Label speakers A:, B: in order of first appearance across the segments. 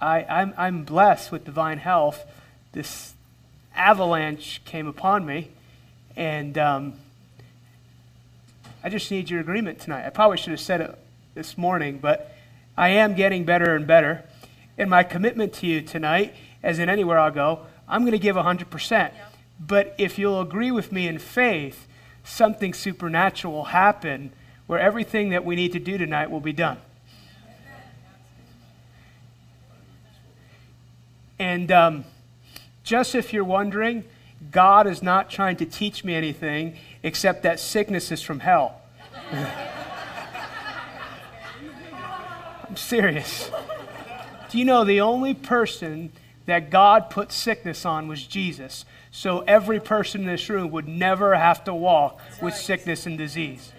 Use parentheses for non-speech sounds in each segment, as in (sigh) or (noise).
A: I, I'm, I'm blessed with divine health. This avalanche came upon me, and um, I just need your agreement tonight. I probably should have said it this morning, but I am getting better and better. And my commitment to you tonight, as in anywhere I'll go, I'm going to give 100%. Yeah. But if you'll agree with me in faith, something supernatural will happen where everything that we need to do tonight will be done. And um, just if you're wondering, God is not trying to teach me anything except that sickness is from hell. (laughs) I'm serious. Do you know the only person that God put sickness on was Jesus? So every person in this room would never have to walk with sickness and disease.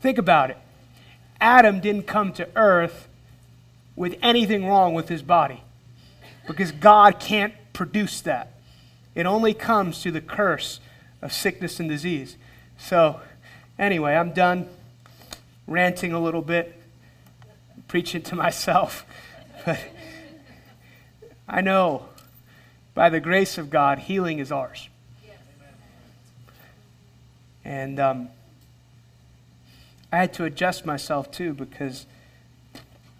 A: Think about it. Adam didn't come to earth with anything wrong with his body because God can't produce that. It only comes through the curse of sickness and disease. So, anyway, I'm done ranting a little bit, preaching to (laughs) myself. But I know by the grace of God, healing is ours. And um, I had to adjust myself too because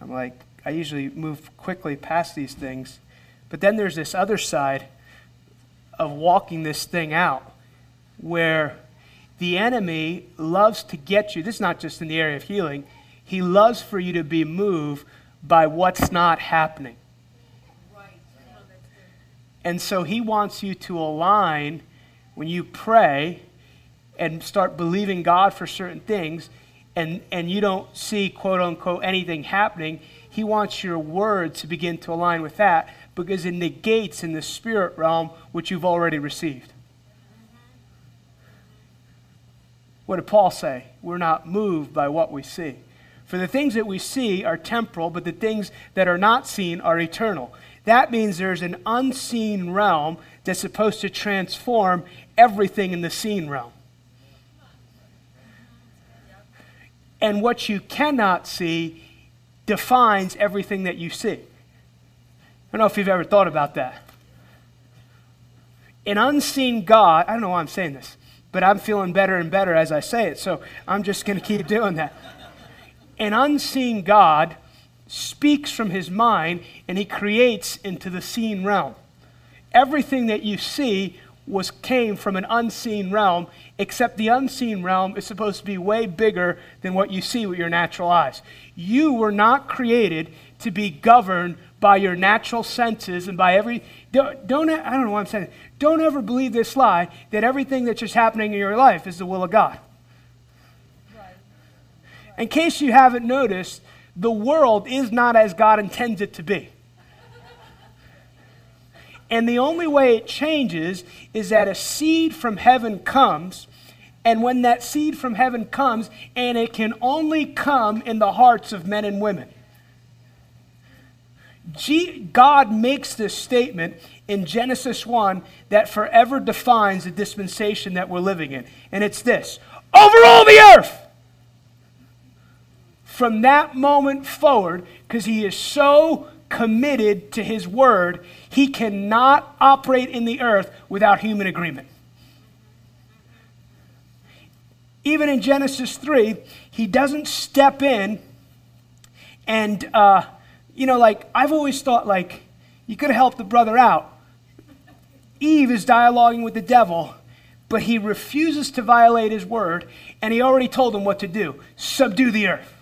A: I'm like, I usually move quickly past these things. But then there's this other side of walking this thing out where the enemy loves to get you. This is not just in the area of healing, he loves for you to be moved by what's not happening. And so he wants you to align when you pray and start believing God for certain things and, and you don't see, quote unquote, anything happening. He wants your word to begin to align with that because it negates in the spirit realm what you've already received. What did Paul say? We're not moved by what we see. For the things that we see are temporal, but the things that are not seen are eternal. That means there's an unseen realm that's supposed to transform everything in the seen realm. And what you cannot see defines everything that you see. I don't know if you've ever thought about that. An unseen God, I don't know why I'm saying this, but I'm feeling better and better as I say it, so I'm just going to keep (laughs) doing that. An unseen God speaks from his mind and he creates into the seen realm. Everything that you see was came from an unseen realm, except the unseen realm is supposed to be way bigger than what you see with your natural eyes. You were not created to be governed by your natural senses and by every don't, don't I don't know what I'm saying. Don't ever believe this lie that everything that's just happening in your life is the will of God. In case you haven't noticed, the world is not as God intends it to be. And the only way it changes is that a seed from heaven comes. And when that seed from heaven comes, and it can only come in the hearts of men and women. God makes this statement in Genesis 1 that forever defines the dispensation that we're living in. And it's this over all the earth. From that moment forward, because he is so committed to his word, he cannot operate in the earth without human agreement. Even in Genesis 3, he doesn't step in and, uh, you know, like, I've always thought, like, you could have helped the brother out. Eve is dialoguing with the devil, but he refuses to violate his word, and he already told him what to do subdue the earth.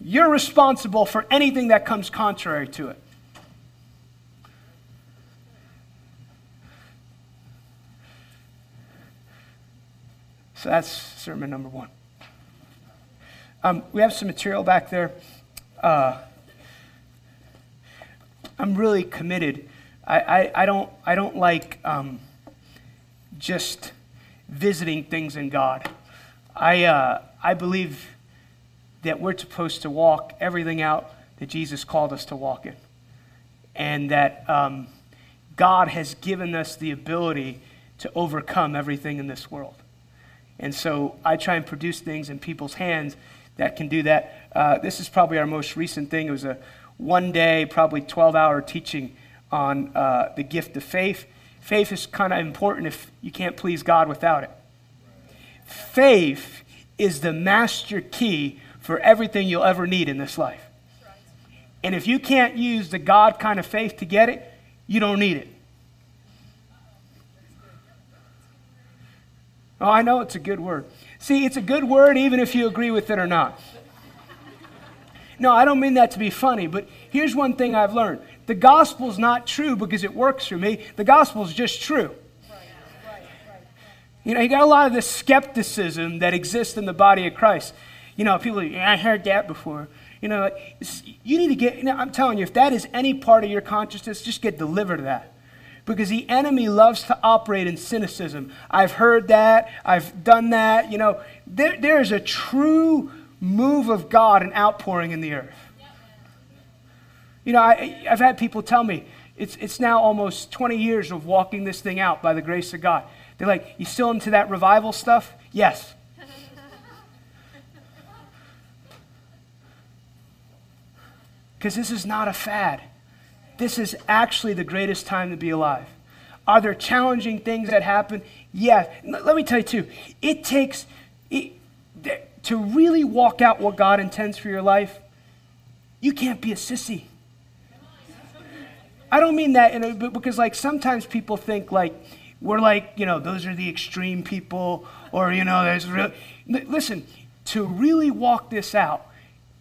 A: You're responsible for anything that comes contrary to it. So that's sermon number one. Um, we have some material back there. Uh, I'm really committed. I, I, I, don't, I don't like um, just visiting things in God. I, uh, I believe that we're supposed to walk everything out that Jesus called us to walk in. And that um, God has given us the ability to overcome everything in this world. And so I try and produce things in people's hands that can do that. Uh, this is probably our most recent thing. It was a one day, probably 12 hour teaching on uh, the gift of faith. Faith is kind of important if you can't please God without it. Faith is the master key for everything you'll ever need in this life. And if you can't use the God kind of faith to get it, you don't need it. Oh, I know it's a good word. See, it's a good word even if you agree with it or not. No, I don't mean that to be funny, but here's one thing I've learned the gospel's not true because it works for me, the gospel's just true. You know, you got a lot of this skepticism that exists in the body of Christ. You know, people, yeah, I heard that before. You know, you need to get, you know, I'm telling you, if that is any part of your consciousness, just get delivered of that. Because the enemy loves to operate in cynicism. I've heard that, I've done that. You know, there, there is a true move of God and outpouring in the earth. You know, I, I've had people tell me, it's, it's now almost 20 years of walking this thing out by the grace of God. They're like, You still into that revival stuff? Yes. (laughs) Because this is not a fad. This is actually the greatest time to be alive. Are there challenging things that happen? Yes. Let me tell you, too, it takes, it, to really walk out what God intends for your life, you can't be a sissy. I don't mean that a, because, like, sometimes people think, like, we're like, you know, those are the extreme people, or, you know, there's real. Listen, to really walk this out,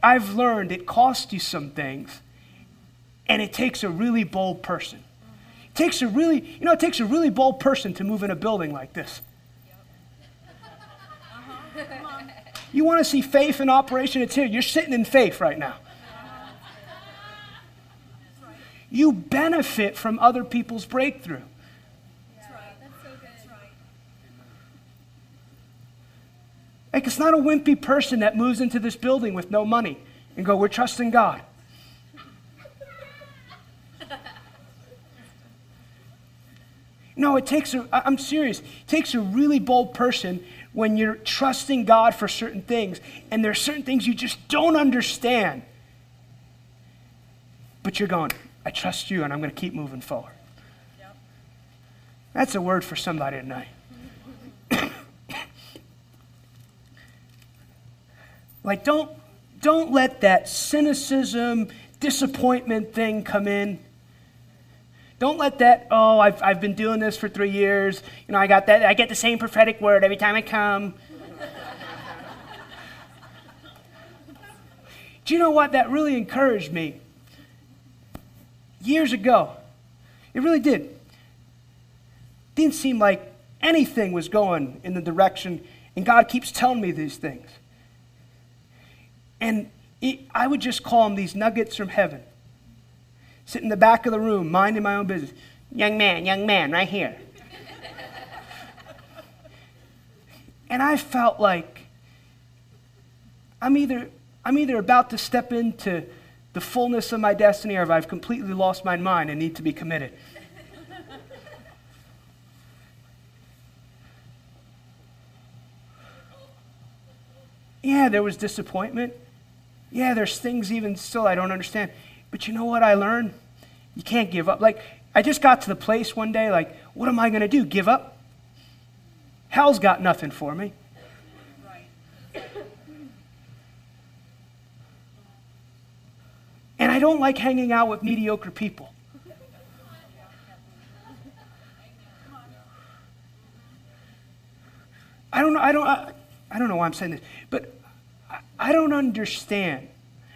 A: I've learned it costs you some things, and it takes a really bold person. It takes a really, you know, it takes a really bold person to move in a building like this. You want to see faith in operation? It's here. You're sitting in faith right now. You benefit from other people's breakthrough. Like, it's not a wimpy person that moves into this building with no money and go, We're trusting God. No, it takes a, I'm serious, it takes a really bold person when you're trusting God for certain things and there are certain things you just don't understand. But you're going, I trust you and I'm going to keep moving forward. Yep. That's a word for somebody tonight. (coughs) Like, don't, don't let that cynicism, disappointment thing come in. Don't let that, oh, I've, I've been doing this for three years. You know, I got that, I get the same prophetic word every time I come. Do you know what? That really encouraged me. Years ago, it really did. Didn't seem like anything was going in the direction, and God keeps telling me these things. And it, I would just call them these nuggets from heaven. Sit in the back of the room, minding my own business. Young man, young man, right here. and I felt like I'm either, I'm either about to step into the fullness of my destiny or if I've completely lost my mind and need to be committed. yeah, there was disappointment. Yeah, there's things even still I don't understand. But you know what I learned? You can't give up. Like, I just got to the place one day, like, what am I going to do? Give up? Hell's got nothing for me. And I don't like hanging out with mediocre people. I don't know. I don't. I, I don't know why I'm saying this, but I don't understand.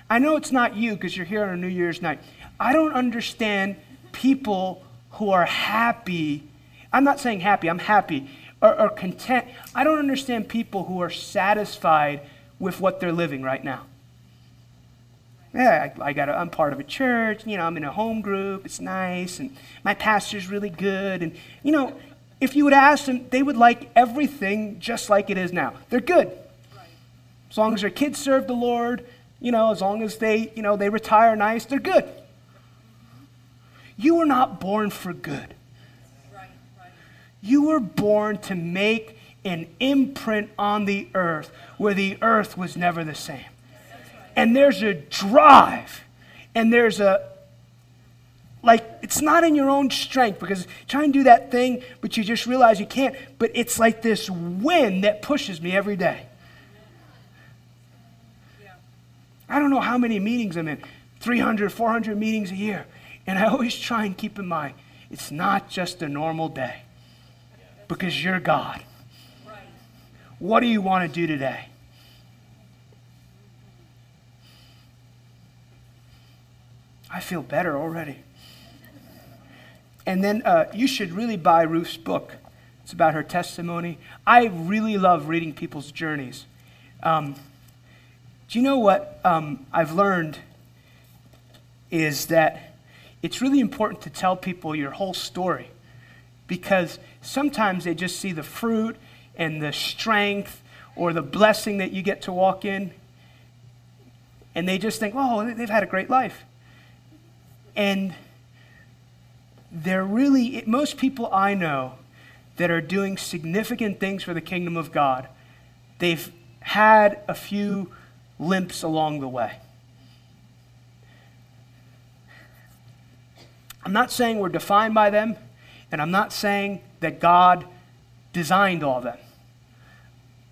A: I know it's not you because you're here on a New Year's night. I don't understand people who are happy. I'm not saying happy, I'm happy, or, or content. I don't understand people who are satisfied with what they're living right now. Yeah, I, I got a, I'm part of a church, you know, I'm in a home group, it's nice, and my pastor's really good. And, you know, if you would ask them, they would like everything just like it is now. They're good. As long as their kids serve the Lord, you know, as long as they, you know, they retire nice, they're good. You were not born for good. You were born to make an imprint on the earth where the earth was never the same. And there's a drive and there's a like it's not in your own strength because try and do that thing but you just realize you can't but it's like this wind that pushes me every day i don't know how many meetings i'm in 300 400 meetings a year and i always try and keep in mind it's not just a normal day because you're god what do you want to do today I feel better already. And then uh, you should really buy Ruth's book. It's about her testimony. I really love reading people's journeys. Um, do you know what um, I've learned is that it's really important to tell people your whole story because sometimes they just see the fruit and the strength or the blessing that you get to walk in and they just think, oh, they've had a great life. And they're really, most people I know that are doing significant things for the kingdom of God, they've had a few limps along the way. I'm not saying we're defined by them, and I'm not saying that God designed all them.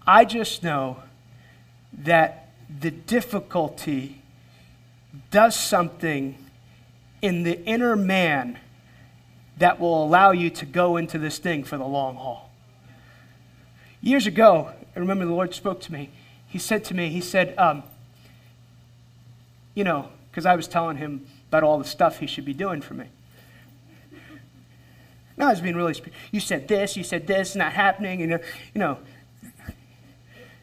A: I just know that the difficulty does something in the inner man that will allow you to go into this thing for the long haul. Years ago, I remember the Lord spoke to me. He said to me, He said, um, you know, because I was telling him about all the stuff he should be doing for me. Now I was being really, you said this, you said this, not happening, and, you know,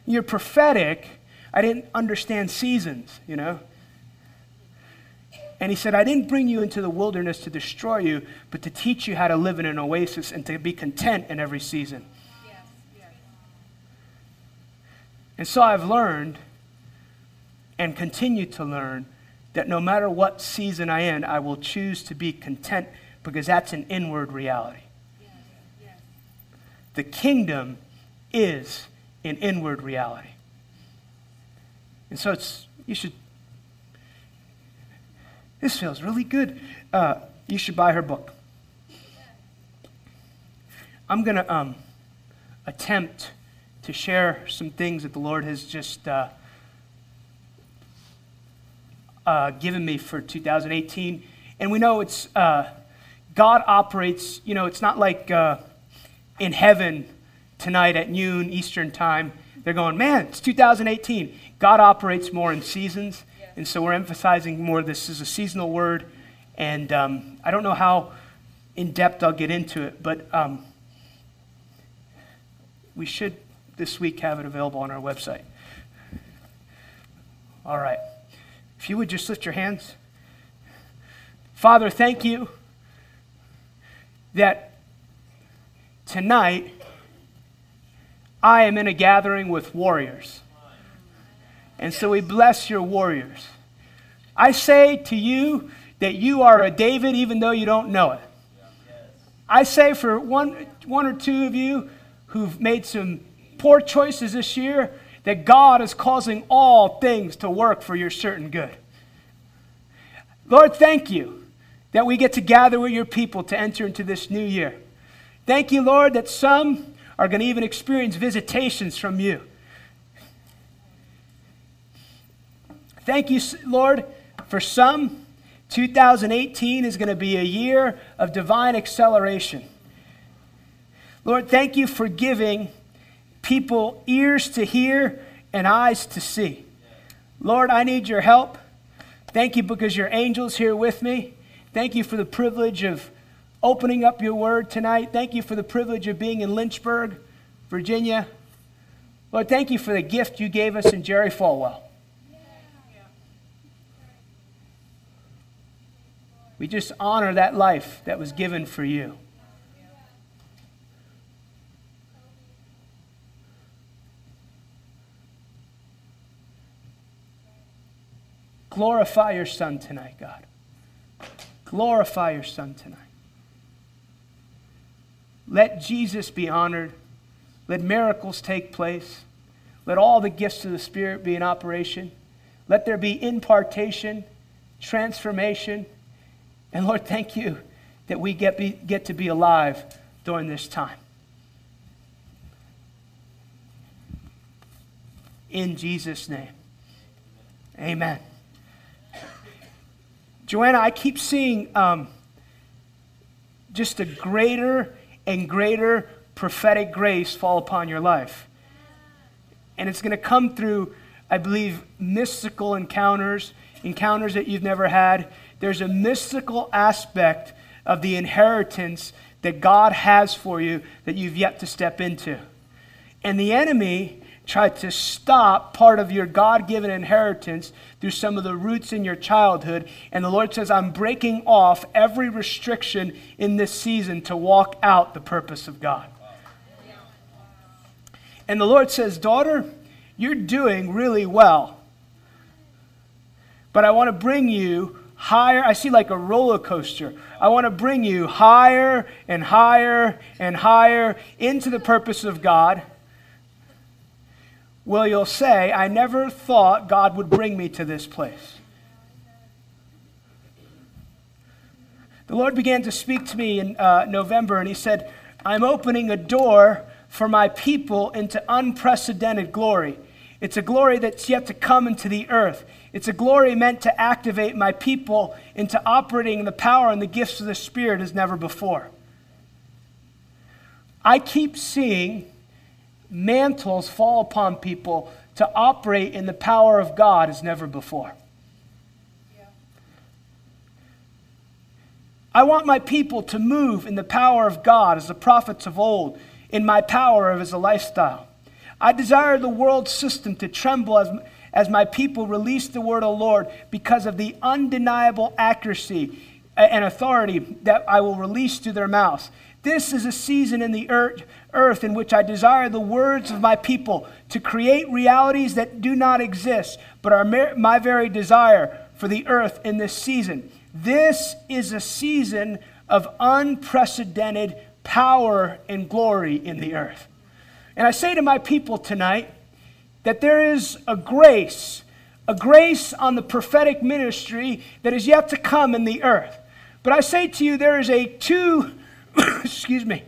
A: you're prophetic. I didn't understand seasons, you know. And he said, I didn't bring you into the wilderness to destroy you, but to teach you how to live in an oasis and to be content in every season. Yes, yes. And so I've learned and continue to learn that no matter what season I am, I will choose to be content because that's an inward reality. The kingdom is an inward reality. And so it's, you should this feels really good. Uh, you should buy her book. I'm going to um, attempt to share some things that the Lord has just uh, uh, given me for 2018. And we know it's uh, God operates, you know, it's not like uh, in heaven tonight at noon Eastern time. They're going, man, it's 2018. God operates more in seasons. And so we're emphasizing more this is a seasonal word. And um, I don't know how in depth I'll get into it, but um, we should this week have it available on our website. All right. If you would just lift your hands. Father, thank you that tonight I am in a gathering with warriors. And so we bless your warriors. I say to you that you are a David even though you don't know it. I say for one, one or two of you who've made some poor choices this year that God is causing all things to work for your certain good. Lord, thank you that we get to gather with your people to enter into this new year. Thank you, Lord, that some are going to even experience visitations from you. Thank you, Lord, for some. 2018 is going to be a year of divine acceleration. Lord, thank you for giving people ears to hear and eyes to see. Lord, I need your help. Thank you because your angel's here with me. Thank you for the privilege of opening up your word tonight. Thank you for the privilege of being in Lynchburg, Virginia. Lord, thank you for the gift you gave us in Jerry Falwell. We just honor that life that was given for you. Glorify your Son tonight, God. Glorify your Son tonight. Let Jesus be honored. Let miracles take place. Let all the gifts of the Spirit be in operation. Let there be impartation transformation. And Lord, thank you that we get, be, get to be alive during this time. In Jesus' name. Amen. Joanna, I keep seeing um, just a greater and greater prophetic grace fall upon your life. And it's going to come through, I believe, mystical encounters, encounters that you've never had. There's a mystical aspect of the inheritance that God has for you that you've yet to step into. And the enemy tried to stop part of your God given inheritance through some of the roots in your childhood. And the Lord says, I'm breaking off every restriction in this season to walk out the purpose of God. And the Lord says, Daughter, you're doing really well. But I want to bring you higher. I see like a roller coaster. I want to bring you higher and higher and higher into the purpose of God. Well, you'll say, I never thought God would bring me to this place. The Lord began to speak to me in uh, November, and He said, I'm opening a door for my people into unprecedented glory. It's a glory that's yet to come into the earth. It's a glory meant to activate my people into operating the power and the gifts of the Spirit as never before. I keep seeing mantles fall upon people to operate in the power of God as never before. I want my people to move in the power of God as the prophets of old, in my power as a lifestyle. I desire the world system to tremble as, as my people release the word of the Lord because of the undeniable accuracy and authority that I will release through their mouths. This is a season in the earth, earth in which I desire the words of my people to create realities that do not exist, but are my very desire for the earth in this season. This is a season of unprecedented power and glory in the earth. And I say to my people tonight that there is a grace, a grace on the prophetic ministry that is yet to come in the earth. But I say to you, there is a two, (coughs) excuse me,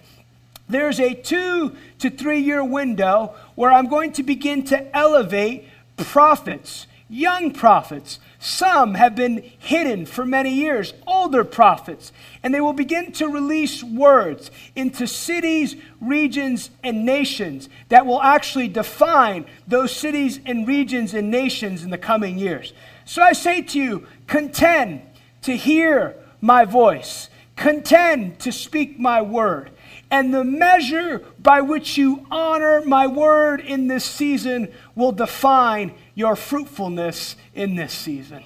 A: there's a two to three year window where I'm going to begin to elevate prophets, young prophets. Some have been hidden for many years, older prophets, and they will begin to release words into cities, regions, and nations that will actually define those cities and regions and nations in the coming years. So I say to you, contend to hear my voice, contend to speak my word. And the measure by which you honor my word in this season will define your fruitfulness in this season.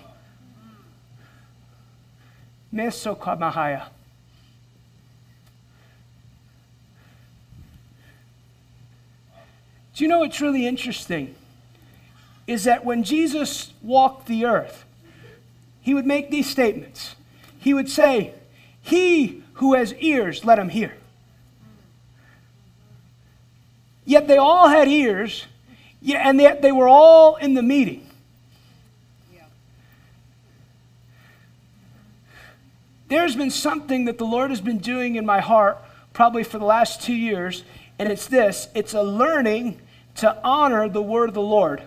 A: Mesokamahaya. Do you know what's really interesting? Is that when Jesus walked the earth, he would make these statements. He would say, He who has ears, let him hear. Yet they all had ears, and yet they were all in the meeting. There's been something that the Lord has been doing in my heart probably for the last two years, and it's this it's a learning to honor the word of the Lord.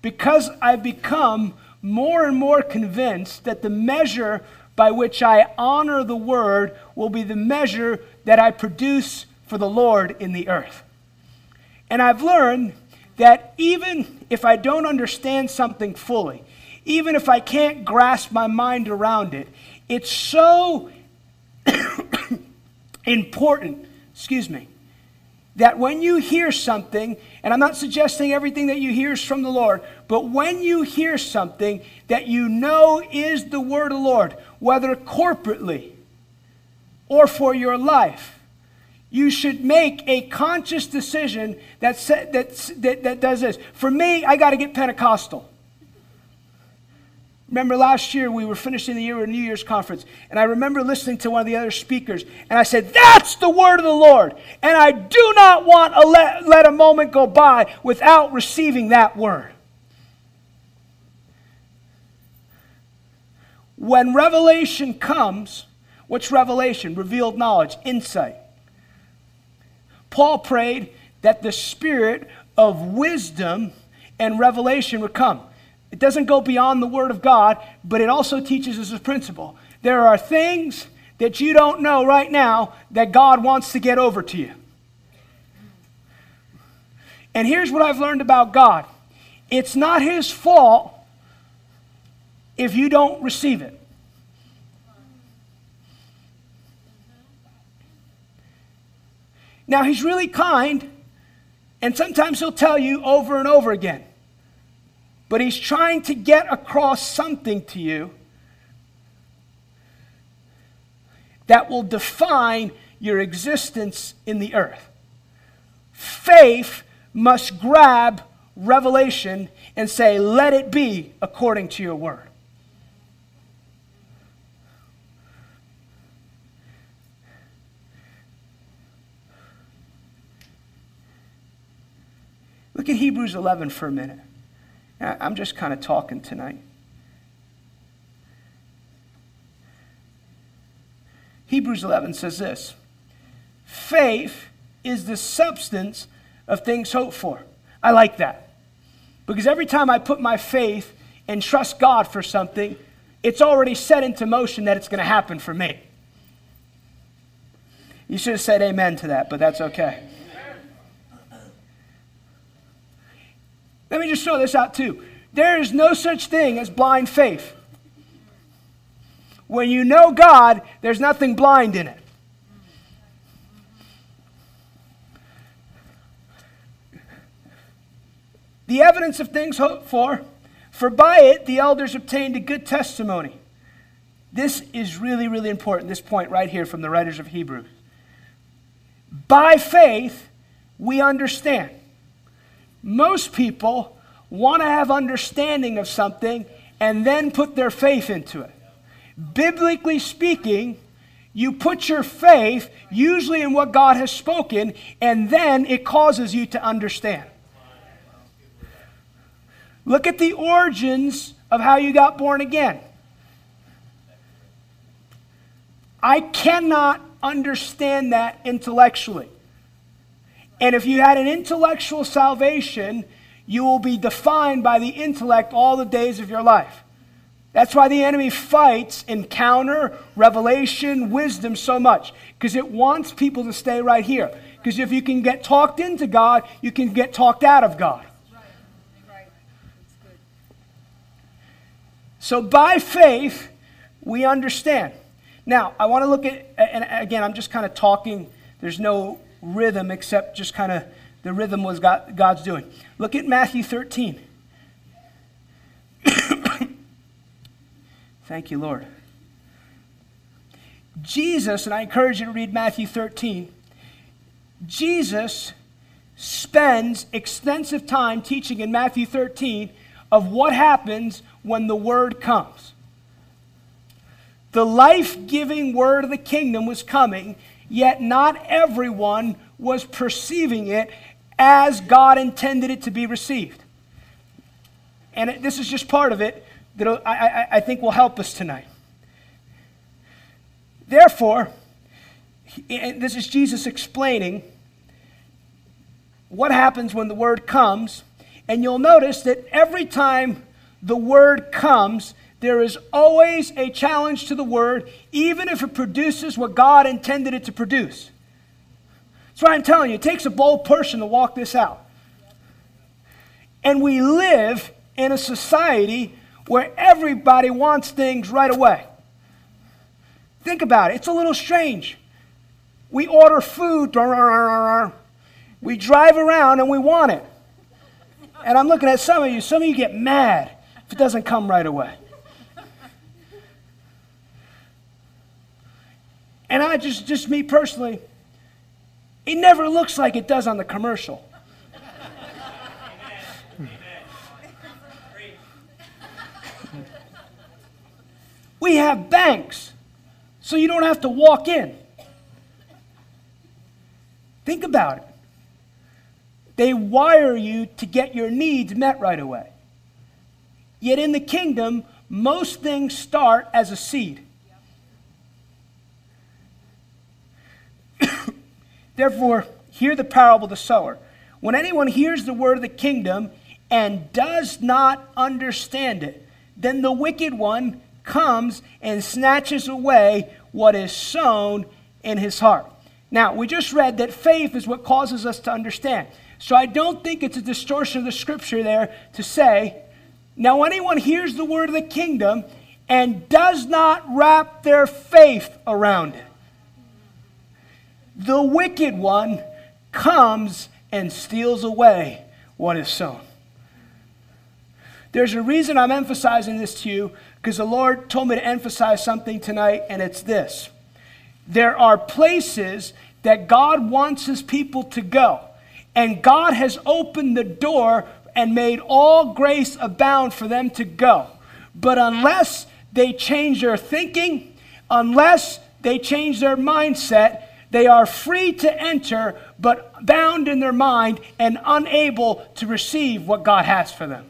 A: Because I've become more and more convinced that the measure by which I honor the word will be the measure that I produce for the Lord in the earth. And I've learned that even if I don't understand something fully, even if I can't grasp my mind around it, it's so (coughs) important, excuse me, that when you hear something, and I'm not suggesting everything that you hear is from the Lord, but when you hear something that you know is the word of the Lord, whether corporately or for your life, you should make a conscious decision that, that, that, that does this. For me, I got to get Pentecostal. Remember last year we were finishing the year with a New Year's conference, and I remember listening to one of the other speakers, and I said, That's the word of the Lord. And I do not want to let, let a moment go by without receiving that word. when revelation comes, what's revelation? Revealed knowledge, insight. Paul prayed that the spirit of wisdom and revelation would come. It doesn't go beyond the Word of God, but it also teaches us a principle. There are things that you don't know right now that God wants to get over to you. And here's what I've learned about God it's not His fault if you don't receive it. Now, He's really kind, and sometimes He'll tell you over and over again. But He's trying to get across something to you that will define your existence in the earth. Faith must grab revelation and say, Let it be according to your word. Look at Hebrews 11 for a minute. I'm just kind of talking tonight. Hebrews 11 says this Faith is the substance of things hoped for. I like that. Because every time I put my faith and trust God for something, it's already set into motion that it's going to happen for me. You should have said amen to that, but that's okay. Let me just throw this out too. There is no such thing as blind faith. When you know God, there's nothing blind in it. The evidence of things hoped for, for by it the elders obtained a good testimony. This is really, really important, this point right here from the writers of Hebrews. By faith, we understand. Most people want to have understanding of something and then put their faith into it. Biblically speaking, you put your faith usually in what God has spoken, and then it causes you to understand. Look at the origins of how you got born again. I cannot understand that intellectually. And if you had an intellectual salvation, you will be defined by the intellect all the days of your life. That's why the enemy fights encounter, revelation, wisdom so much, because it wants people to stay right here. Because if you can get talked into God, you can get talked out of God. So by faith, we understand. Now, I want to look at, and again, I'm just kind of talking, there's no rhythm except just kind of the rhythm was God, God's doing. Look at Matthew 13. (coughs) Thank you, Lord. Jesus, and I encourage you to read Matthew 13, Jesus spends extensive time teaching in Matthew 13 of what happens when the word comes. The life giving word of the kingdom was coming, yet not everyone was perceiving it as God intended it to be received. And it, this is just part of it that I, I, I think will help us tonight. Therefore, this is Jesus explaining what happens when the word comes. And you'll notice that every time the word comes, there is always a challenge to the word, even if it produces what God intended it to produce. That's why I'm telling you, it takes a bold person to walk this out. And we live in a society where everybody wants things right away. Think about it, it's a little strange. We order food, we drive around and we want it. And I'm looking at some of you, some of you get mad if it doesn't come right away. And I just, just me personally, it never looks like it does on the commercial. We have banks, so you don't have to walk in. Think about it. They wire you to get your needs met right away. Yet in the kingdom, most things start as a seed. Therefore, hear the parable of the sower. When anyone hears the word of the kingdom and does not understand it, then the wicked one comes and snatches away what is sown in his heart. Now, we just read that faith is what causes us to understand. So I don't think it's a distortion of the scripture there to say, now anyone hears the word of the kingdom and does not wrap their faith around it, the wicked one comes and steals away what is sown. There's a reason I'm emphasizing this to you because the Lord told me to emphasize something tonight, and it's this. There are places that God wants his people to go, and God has opened the door and made all grace abound for them to go. But unless they change their thinking, unless they change their mindset, they are free to enter, but bound in their mind and unable to receive what God has for them.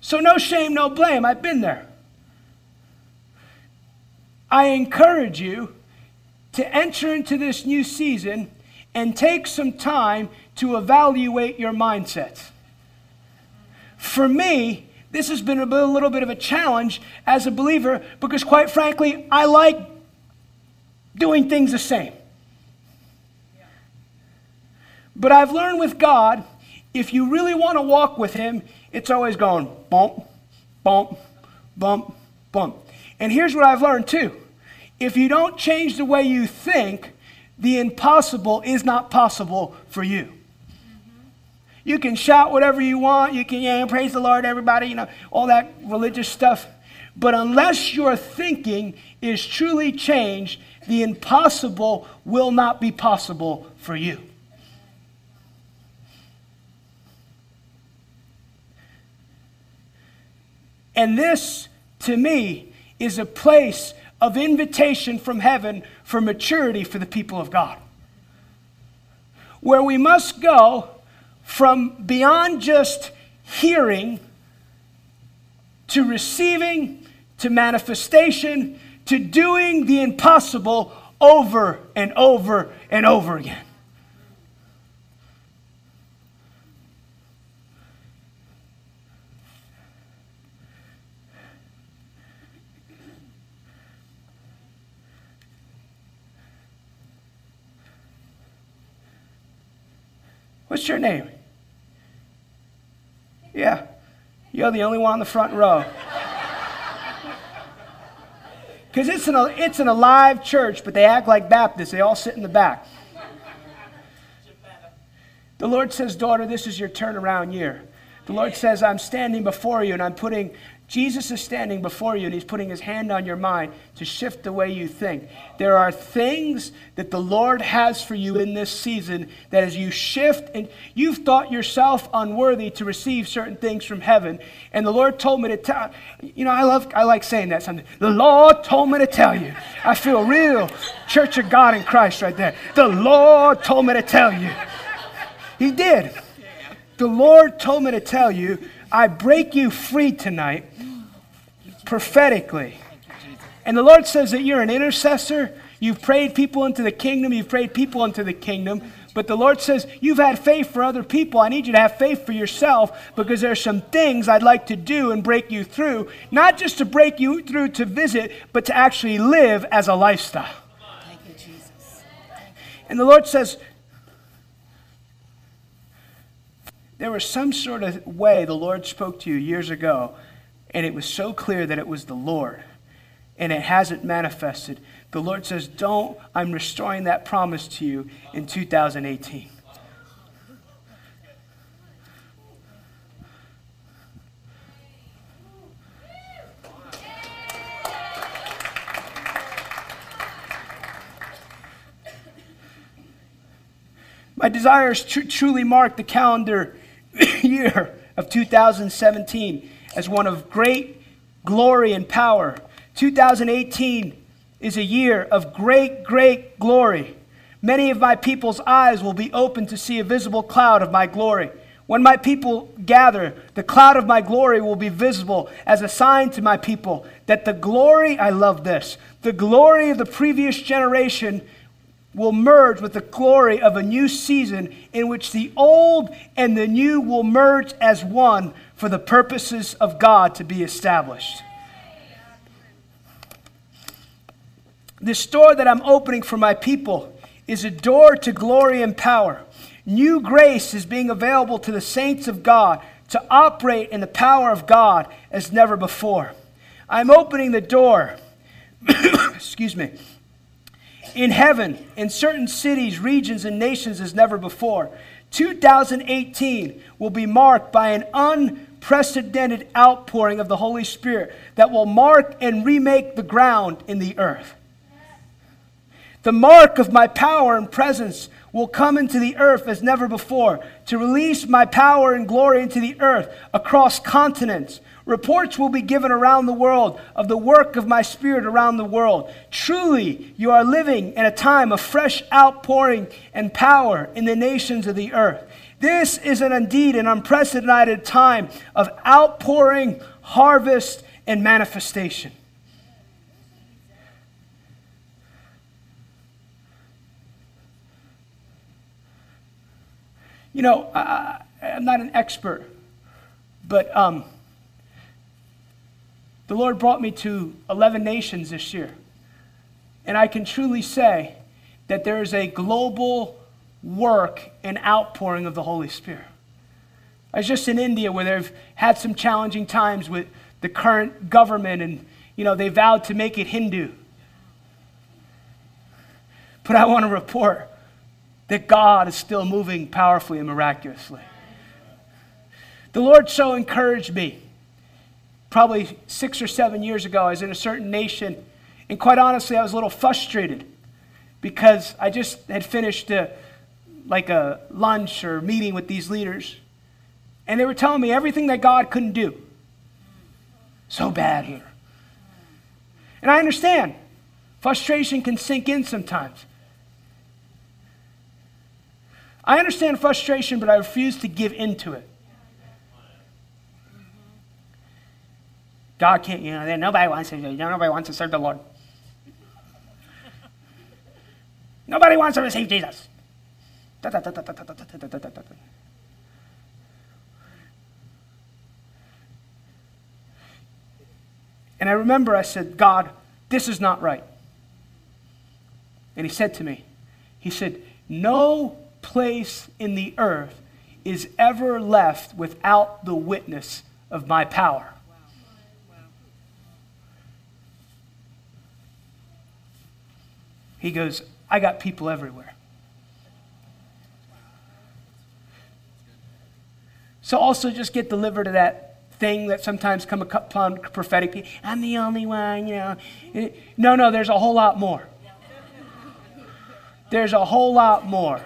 A: So, no shame, no blame. I've been there. I encourage you to enter into this new season and take some time to evaluate your mindset. For me, this has been a little bit of a challenge as a believer because, quite frankly, I like doing things the same. But I've learned with God, if you really want to walk with Him, it's always going bump, bump, bump, bump. And here's what I've learned too if you don't change the way you think, the impossible is not possible for you. You can shout whatever you want. You can, yeah, praise the Lord, everybody, you know, all that religious stuff. But unless your thinking is truly changed, the impossible will not be possible for you. And this, to me, is a place of invitation from heaven for maturity for the people of God. Where we must go from beyond just hearing to receiving to manifestation to doing the impossible over and over and over again. What's your name? Yeah, you're the only one on the front row. Because it's an, it's an alive church, but they act like Baptists. They all sit in the back. The Lord says, Daughter, this is your turnaround year. The Lord says, I'm standing before you and I'm putting Jesus is standing before you and he's putting his hand on your mind to shift the way you think. There are things that the Lord has for you in this season that as you shift and you've thought yourself unworthy to receive certain things from heaven. And the Lord told me to tell you know, I love I like saying that something. The Lord told me to tell you. I feel real Church of God in Christ right there. The Lord told me to tell you. He did. The Lord told me to tell you I break you free tonight prophetically. And the Lord says that you're an intercessor. You've prayed people into the kingdom. You've prayed people into the kingdom. But the Lord says, You've had faith for other people. I need you to have faith for yourself because there's some things I'd like to do and break you through. Not just to break you through to visit, but to actually live as a lifestyle. Thank you, Jesus. And the Lord says, There was some sort of way the Lord spoke to you years ago, and it was so clear that it was the Lord, and it hasn't manifested. The Lord says, Don't, I'm restoring that promise to you in 2018. My desire is to truly mark the calendar (coughs) year of 2017 as one of great glory and power. 2018 is a year of great, great glory. Many of my people's eyes will be open to see a visible cloud of my glory. When my people gather, the cloud of my glory will be visible as a sign to my people that the glory, I love this, the glory of the previous generation will merge with the glory of a new season in which the old and the new will merge as one for the purposes of God to be established. This door that I'm opening for my people is a door to glory and power. New grace is being available to the saints of God to operate in the power of God as never before. I'm opening the door, (coughs) excuse me, in heaven, in certain cities, regions, and nations as never before. 2018 will be marked by an unprecedented outpouring of the Holy Spirit that will mark and remake the ground in the earth. The mark of my power and presence will come into the earth as never before to release my power and glory into the earth across continents. Reports will be given around the world of the work of my spirit around the world. Truly, you are living in a time of fresh outpouring and power in the nations of the earth. This is an indeed an unprecedented time of outpouring, harvest, and manifestation. You know, I, am not an expert, but um, the Lord brought me to 11 nations this year. And I can truly say that there is a global work and outpouring of the Holy Spirit. I was just in India where they've had some challenging times with the current government and, you know, they vowed to make it Hindu. But I want to report that God is still moving powerfully and miraculously. The Lord so encouraged me. Probably six or seven years ago, I was in a certain nation, and quite honestly, I was a little frustrated because I just had finished a, like a lunch or meeting with these leaders, and they were telling me everything that God couldn't do. So bad here. And I understand. Frustration can sink in sometimes. I understand frustration, but I refuse to give in to it. God can't, you know, nobody wants to, nobody wants to serve the Lord. Nobody wants to receive Jesus. And I remember I said, God, this is not right. And he said to me, He said, No place in the earth is ever left without the witness of my power. He goes, I got people everywhere. So also just get delivered to that thing that sometimes come upon prophetic people. I'm the only one, you know. No, no, there's a whole lot more. There's a whole lot more.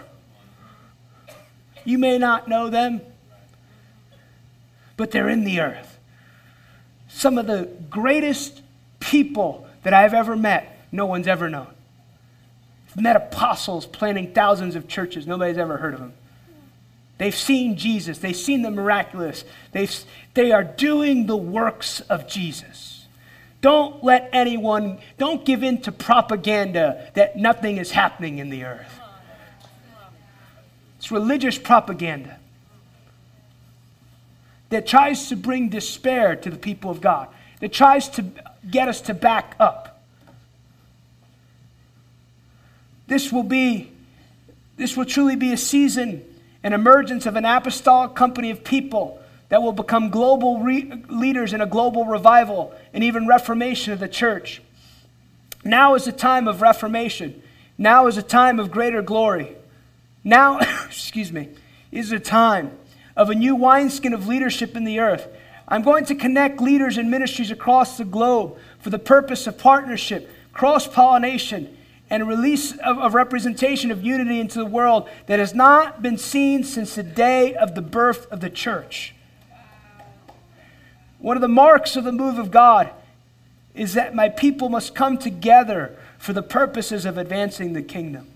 A: You may not know them, but they're in the earth. Some of the greatest people that I've ever met, no one's ever known. Met apostles planting thousands of churches, nobody's ever heard of them. They've seen Jesus, they've seen the miraculous, they've, they are doing the works of Jesus. Don't let anyone, don't give in to propaganda that nothing is happening in the earth. It's religious propaganda that tries to bring despair to the people of God, that tries to get us to back up. This will be, this will truly be a season, an emergence of an apostolic company of people that will become global re- leaders in a global revival and even reformation of the church. Now is a time of reformation. Now is a time of greater glory. Now, (coughs) excuse me, is a time of a new wineskin of leadership in the earth. I'm going to connect leaders and ministries across the globe for the purpose of partnership, cross pollination, and release of, of, representation of unity into the world that has not been seen since the day of the birth of the church. One of the marks of the move of God is that my people must come together for the purposes of advancing the kingdom.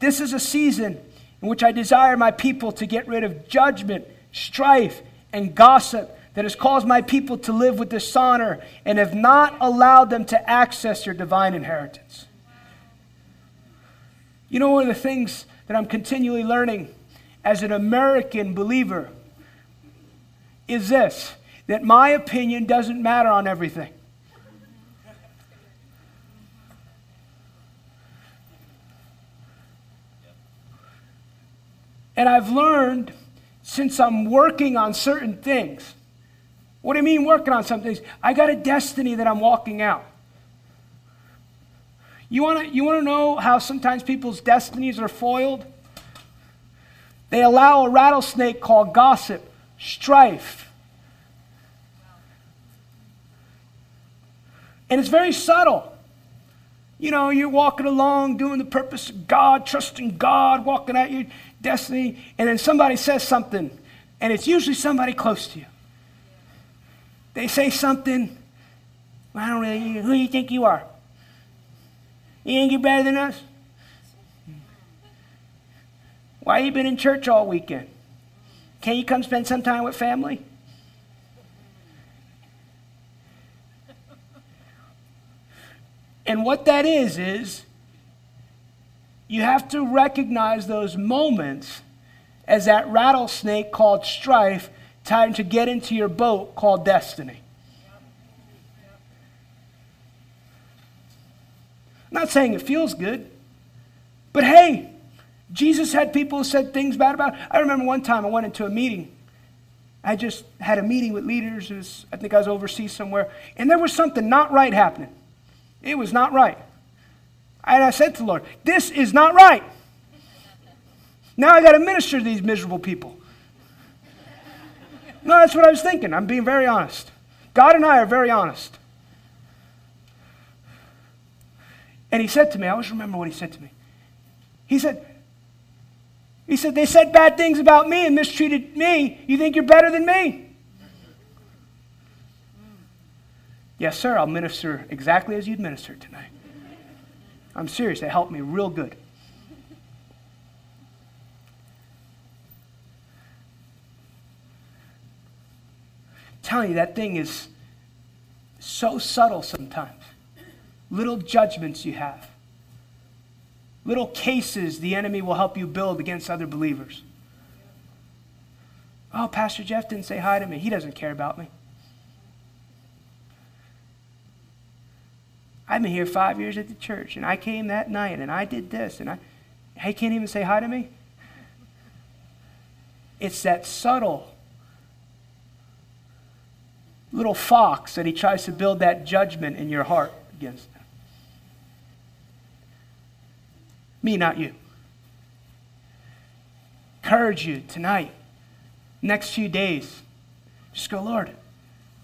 A: This is a season in which I desire my people to get rid of judgment, strife, and gossip that has caused my people to live with dishonor and have not allowed them to access your divine inheritance. You know, one of the things that I'm continually learning as an American believer is this that my opinion doesn't matter on everything. And I've learned since I'm working on certain things. What do you mean working on some things? I got a destiny that I'm walking out. You want to you want to know how sometimes people's destinies are foiled? They allow a rattlesnake called gossip, strife. And it's very subtle. You know, you're walking along doing the purpose of God, trusting God, walking out your destiny, and then somebody says something, and it's usually somebody close to you. They say something, I don't really, who do you think you are? You ain't you're better than us? Why you been in church all weekend? Can't you come spend some time with family? And what that is, is you have to recognize those moments as that rattlesnake called strife time to get into your boat called destiny. I'm not saying it feels good, but hey, Jesus had people who said things bad about it. I remember one time I went into a meeting. I just had a meeting with leaders. Was, I think I was overseas somewhere. And there was something not right happening. It was not right. And I said to the Lord, This is not right. Now I got to minister to these miserable people. No, that's what I was thinking. I'm being very honest. God and I are very honest. And he said to me, I always remember what he said to me. He said, he said, they said bad things about me and mistreated me. You think you're better than me? Yes, sir, I'll minister exactly as you'd minister tonight. I'm serious, it helped me real good. telling you, that thing is so subtle sometimes. Little judgments you have, little cases the enemy will help you build against other believers. Oh, Pastor Jeff didn't say hi to me. He doesn't care about me. I've been here five years at the church, and I came that night, and I did this, and I, he can't even say hi to me. It's that subtle little fox that he tries to build that judgment in your heart against them. Me, not you. Encourage you tonight, next few days. Just go, Lord,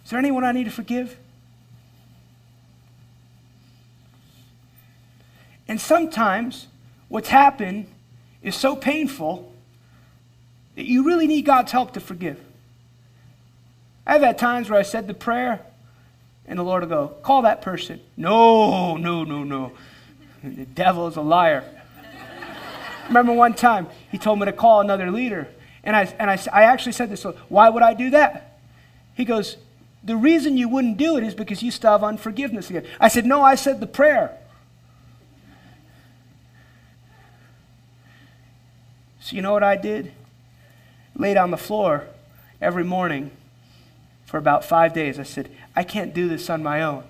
A: is there anyone I need to forgive? And sometimes what's happened is so painful that you really need God's help to forgive. I've had times where I said the prayer, and the Lord will go, Call that person. No, no, no, no. The devil is a liar. Remember one time he told me to call another leader. And I, and I, I actually said this, why would I do that? He goes, the reason you wouldn't do it is because you still have unforgiveness again. I said, no, I said the prayer. So you know what I did? Laid on the floor every morning for about five days. I said, I can't do this on my own.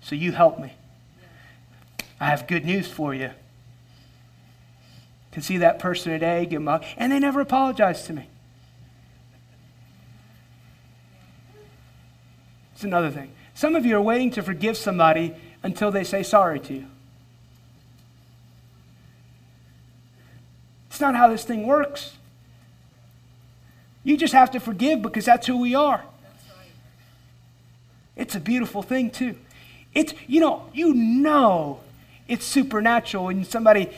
A: So you help me. I have good news for you. Can see that person today, give them a, and they never apologized to me. It's another thing. Some of you are waiting to forgive somebody until they say sorry to you. It's not how this thing works. You just have to forgive because that's who we are. It's a beautiful thing, too. It's, you know, you know it's supernatural when somebody,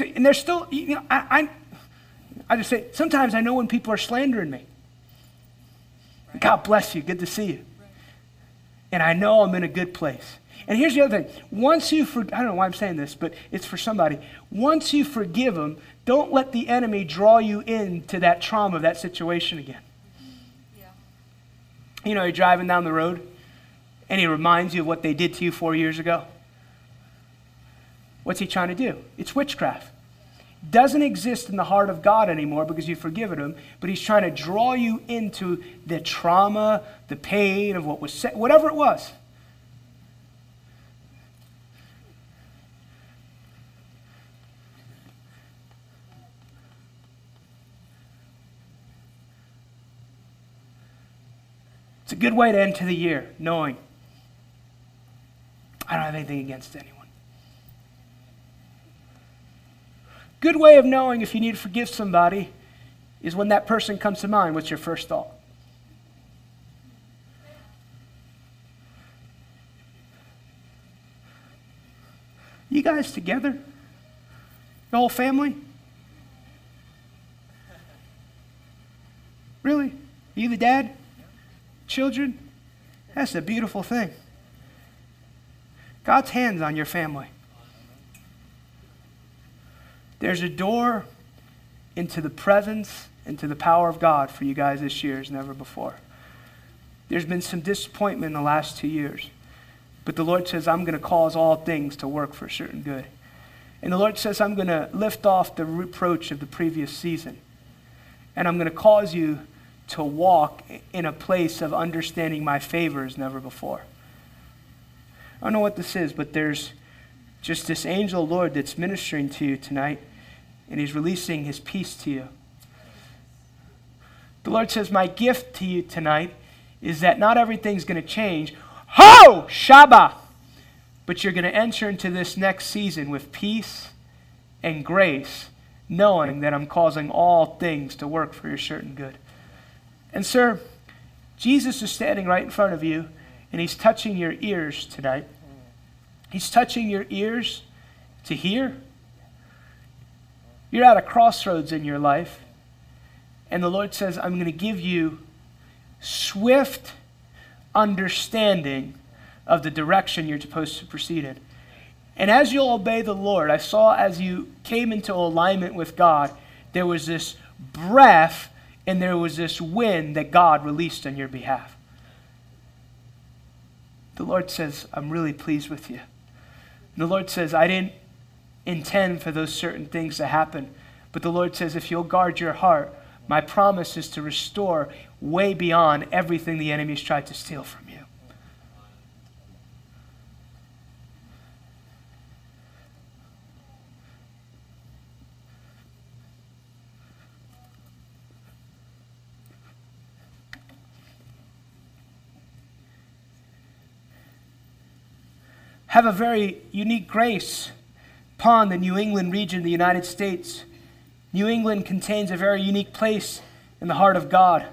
A: and they're still, you know, I, I, I just say, sometimes I know when people are slandering me. God bless you. Good to see you. and I know I'm in a good place. And here's the other thing. Once you, for, I don't know why I'm saying this, but it's for somebody. Once you forgive them, don't let the enemy draw you into that trauma of that situation again. Yeah. You know, you're driving down the road, and he reminds you of what they did to you four years ago. What's he trying to do? It's witchcraft. Doesn't exist in the heart of God anymore because you've forgiven him, but he's trying to draw you into the trauma, the pain of what was said, whatever it was. It's a good way to end to the year, knowing I don't have anything against anyone. Good way of knowing if you need to forgive somebody is when that person comes to mind. What's your first thought? You guys together? The whole family? Really? You the dad? Children? That's a beautiful thing. God's hands on your family. There's a door into the presence, into the power of God for you guys this year as never before. There's been some disappointment in the last two years. But the Lord says, I'm going to cause all things to work for certain good. And the Lord says, I'm going to lift off the reproach of the previous season. And I'm going to cause you to walk in a place of understanding my favor as never before. I don't know what this is, but there's just this angel Lord that's ministering to you tonight and he's releasing his peace to you. The Lord says, My gift to you tonight is that not everything's going to change. Ho! Shaba! But you're going to enter into this next season with peace and grace, knowing that I'm causing all things to work for your certain good. And, sir, Jesus is standing right in front of you, and he's touching your ears tonight. He's touching your ears to hear you're at a crossroads in your life, and the Lord says, I'm going to give you swift understanding of the direction you're supposed to proceed in. And as you'll obey the Lord, I saw as you came into alignment with God, there was this breath and there was this wind that God released on your behalf. The Lord says, I'm really pleased with you. The Lord says, I didn't intend for those certain things to happen. But the Lord says, if you'll guard your heart, my promise is to restore way beyond everything the enemy's tried to steal from you. Have a very unique grace upon the New England region of the United States. New England contains a very unique place in the heart of God.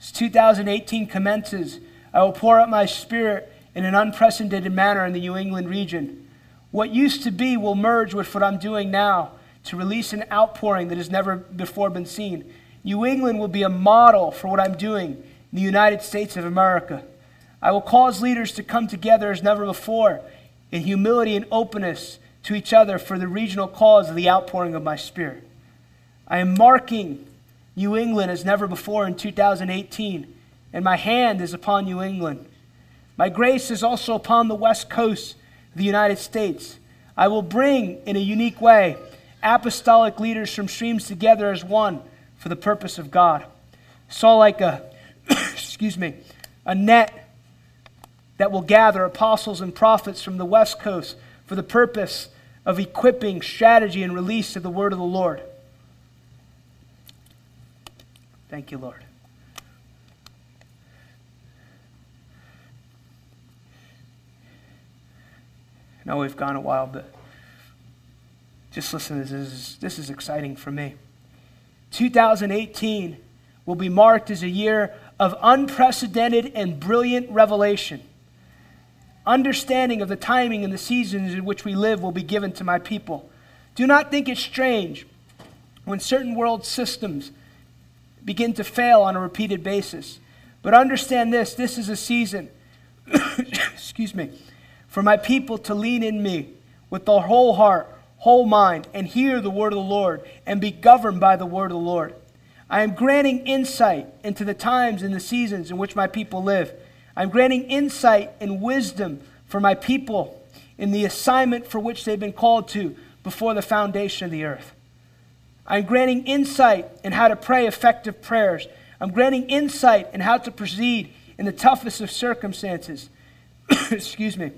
A: As 2018 commences, I will pour out my spirit in an unprecedented manner in the New England region. What used to be will merge with what I'm doing now to release an outpouring that has never before been seen. New England will be a model for what I'm doing in the United States of America. I will cause leaders to come together as never before in humility and openness to each other for the regional cause of the outpouring of my Spirit. I am marking New England as never before in 2018, and my hand is upon New England. My grace is also upon the west coast of the United States. I will bring, in a unique way, apostolic leaders from streams together as one for the purpose of God. Saw like a, (coughs) excuse me, a net that will gather apostles and prophets from the west coast for the purpose of equipping strategy and release of the word of the Lord. Thank you, Lord. I know we've gone a while, but just listen, this is, this is exciting for me. 2018 will be marked as a year of unprecedented and brilliant revelation understanding of the timing and the seasons in which we live will be given to my people. Do not think it strange when certain world systems begin to fail on a repeated basis. But understand this this is a season (coughs) excuse me, for my people to lean in me with their whole heart, whole mind, and hear the word of the Lord, and be governed by the word of the Lord. I am granting insight into the times and the seasons in which my people live. I'm granting insight and wisdom for my people in the assignment for which they've been called to before the foundation of the earth. I'm granting insight in how to pray effective prayers. I'm granting insight in how to proceed in the toughest of circumstances. (coughs) Excuse me.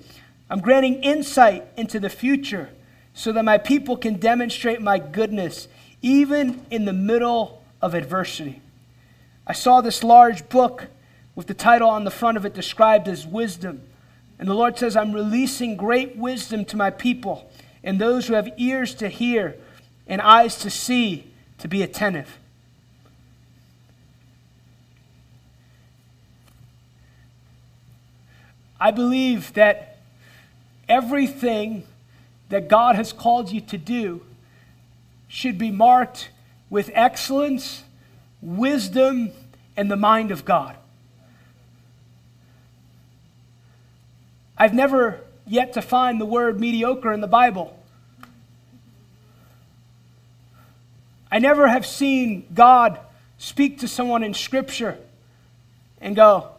A: I'm granting insight into the future so that my people can demonstrate my goodness even in the middle of adversity. I saw this large book with the title on the front of it described as wisdom. And the Lord says, I'm releasing great wisdom to my people and those who have ears to hear and eyes to see to be attentive. I believe that everything that God has called you to do should be marked with excellence, wisdom, and the mind of God. I've never yet to find the word mediocre in the Bible. I never have seen God speak to someone in Scripture and go,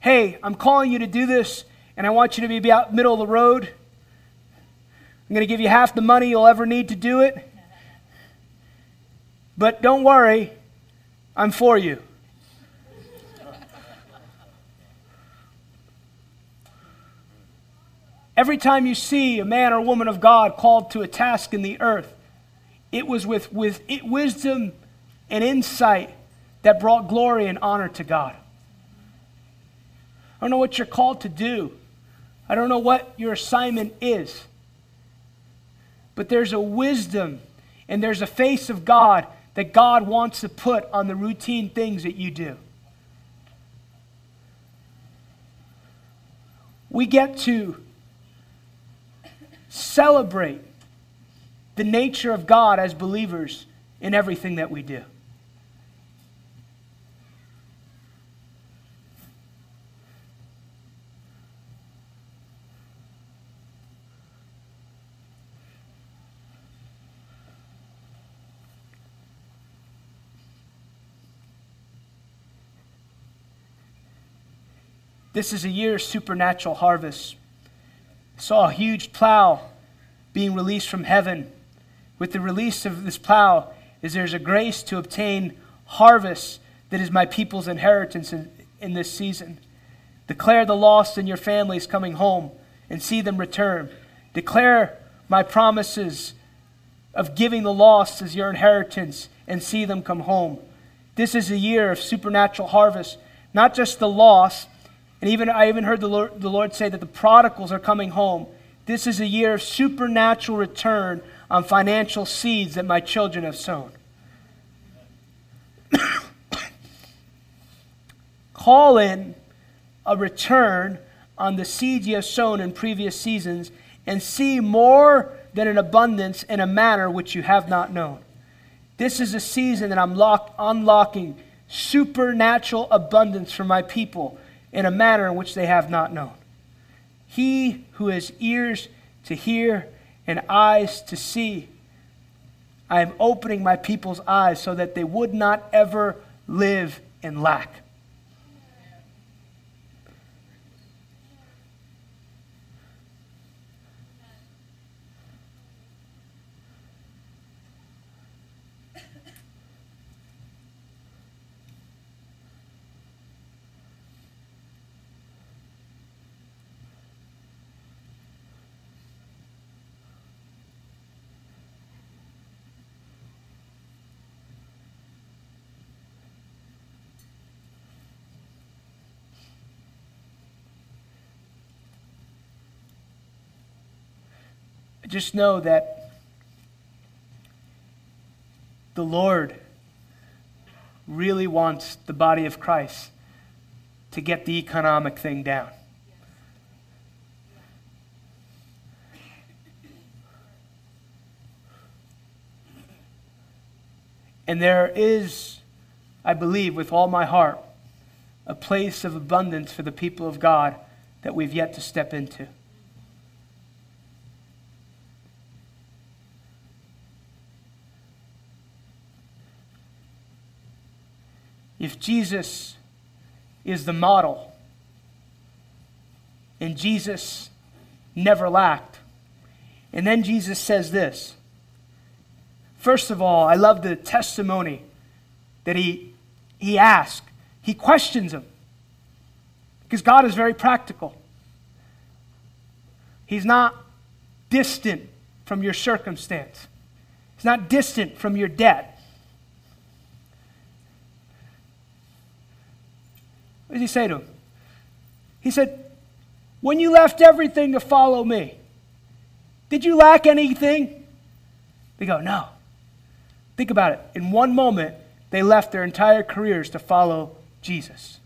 A: Hey, I'm calling you to do this, and I want you to be out middle of the road. I'm going to give you half the money you'll ever need to do it. But don't worry, I'm for you. Every time you see a man or woman of God called to a task in the earth, it was with, with wisdom and insight that brought glory and honor to God. I don't know what you're called to do. I don't know what your assignment is. But there's a wisdom and there's a face of God that God wants to put on the routine things that you do. We get to celebrate the nature of God as believers in everything that we do. This is a year of supernatural harvest. Saw a huge plow being released from heaven with the release of this plow is there's a grace to obtain harvest that is my people's inheritance in, in this season. Declare the lost in your families coming home and see them return. Declare my promises of giving the lost as your inheritance and see them come home. This is a year of supernatural harvest, not just the lost, and even I even heard the Lord, the Lord say that the prodigals are coming home. This is a year of supernatural return on financial seeds that my children have sown. (coughs) Call in a return on the seeds you have sown in previous seasons and see more than an abundance in a manner which you have not known. This is a season that I'm lock, unlocking supernatural abundance for my people in a manner in which they have not known. He who has ears to hear and eyes to see. I am opening my people's eyes so that they would not ever live in lack. Just know that the Lord really wants the body of Christ to get the economic thing down. And there is, I believe, with all my heart, a place of abundance for the people of God that we've yet to step into. If Jesus is the model and Jesus never lacked, and then Jesus says this. First of all, I love the testimony that he, he asks. He questions him because God is very practical. He's not distant from your circumstance, He's not distant from your debt. What did he say to him? He said, When you left everything to follow me, did you lack anything? They go, No. Think about it. In one moment, they left their entire careers to follow Jesus.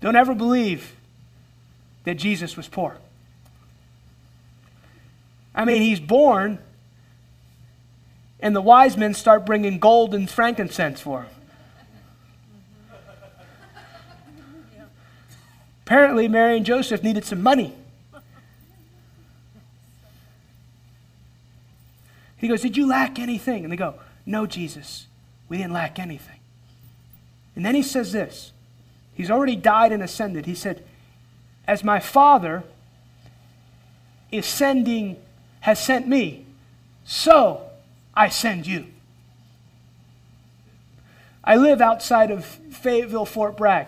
A: Don't ever believe that Jesus was poor. I mean, he's born, and the wise men start bringing gold and frankincense for him. Apparently, Mary and Joseph needed some money. He goes, Did you lack anything? And they go, No, Jesus, we didn't lack anything. And then he says this He's already died and ascended. He said, As my Father is sending, has sent me, so I send you. I live outside of Fayetteville, Fort Bragg.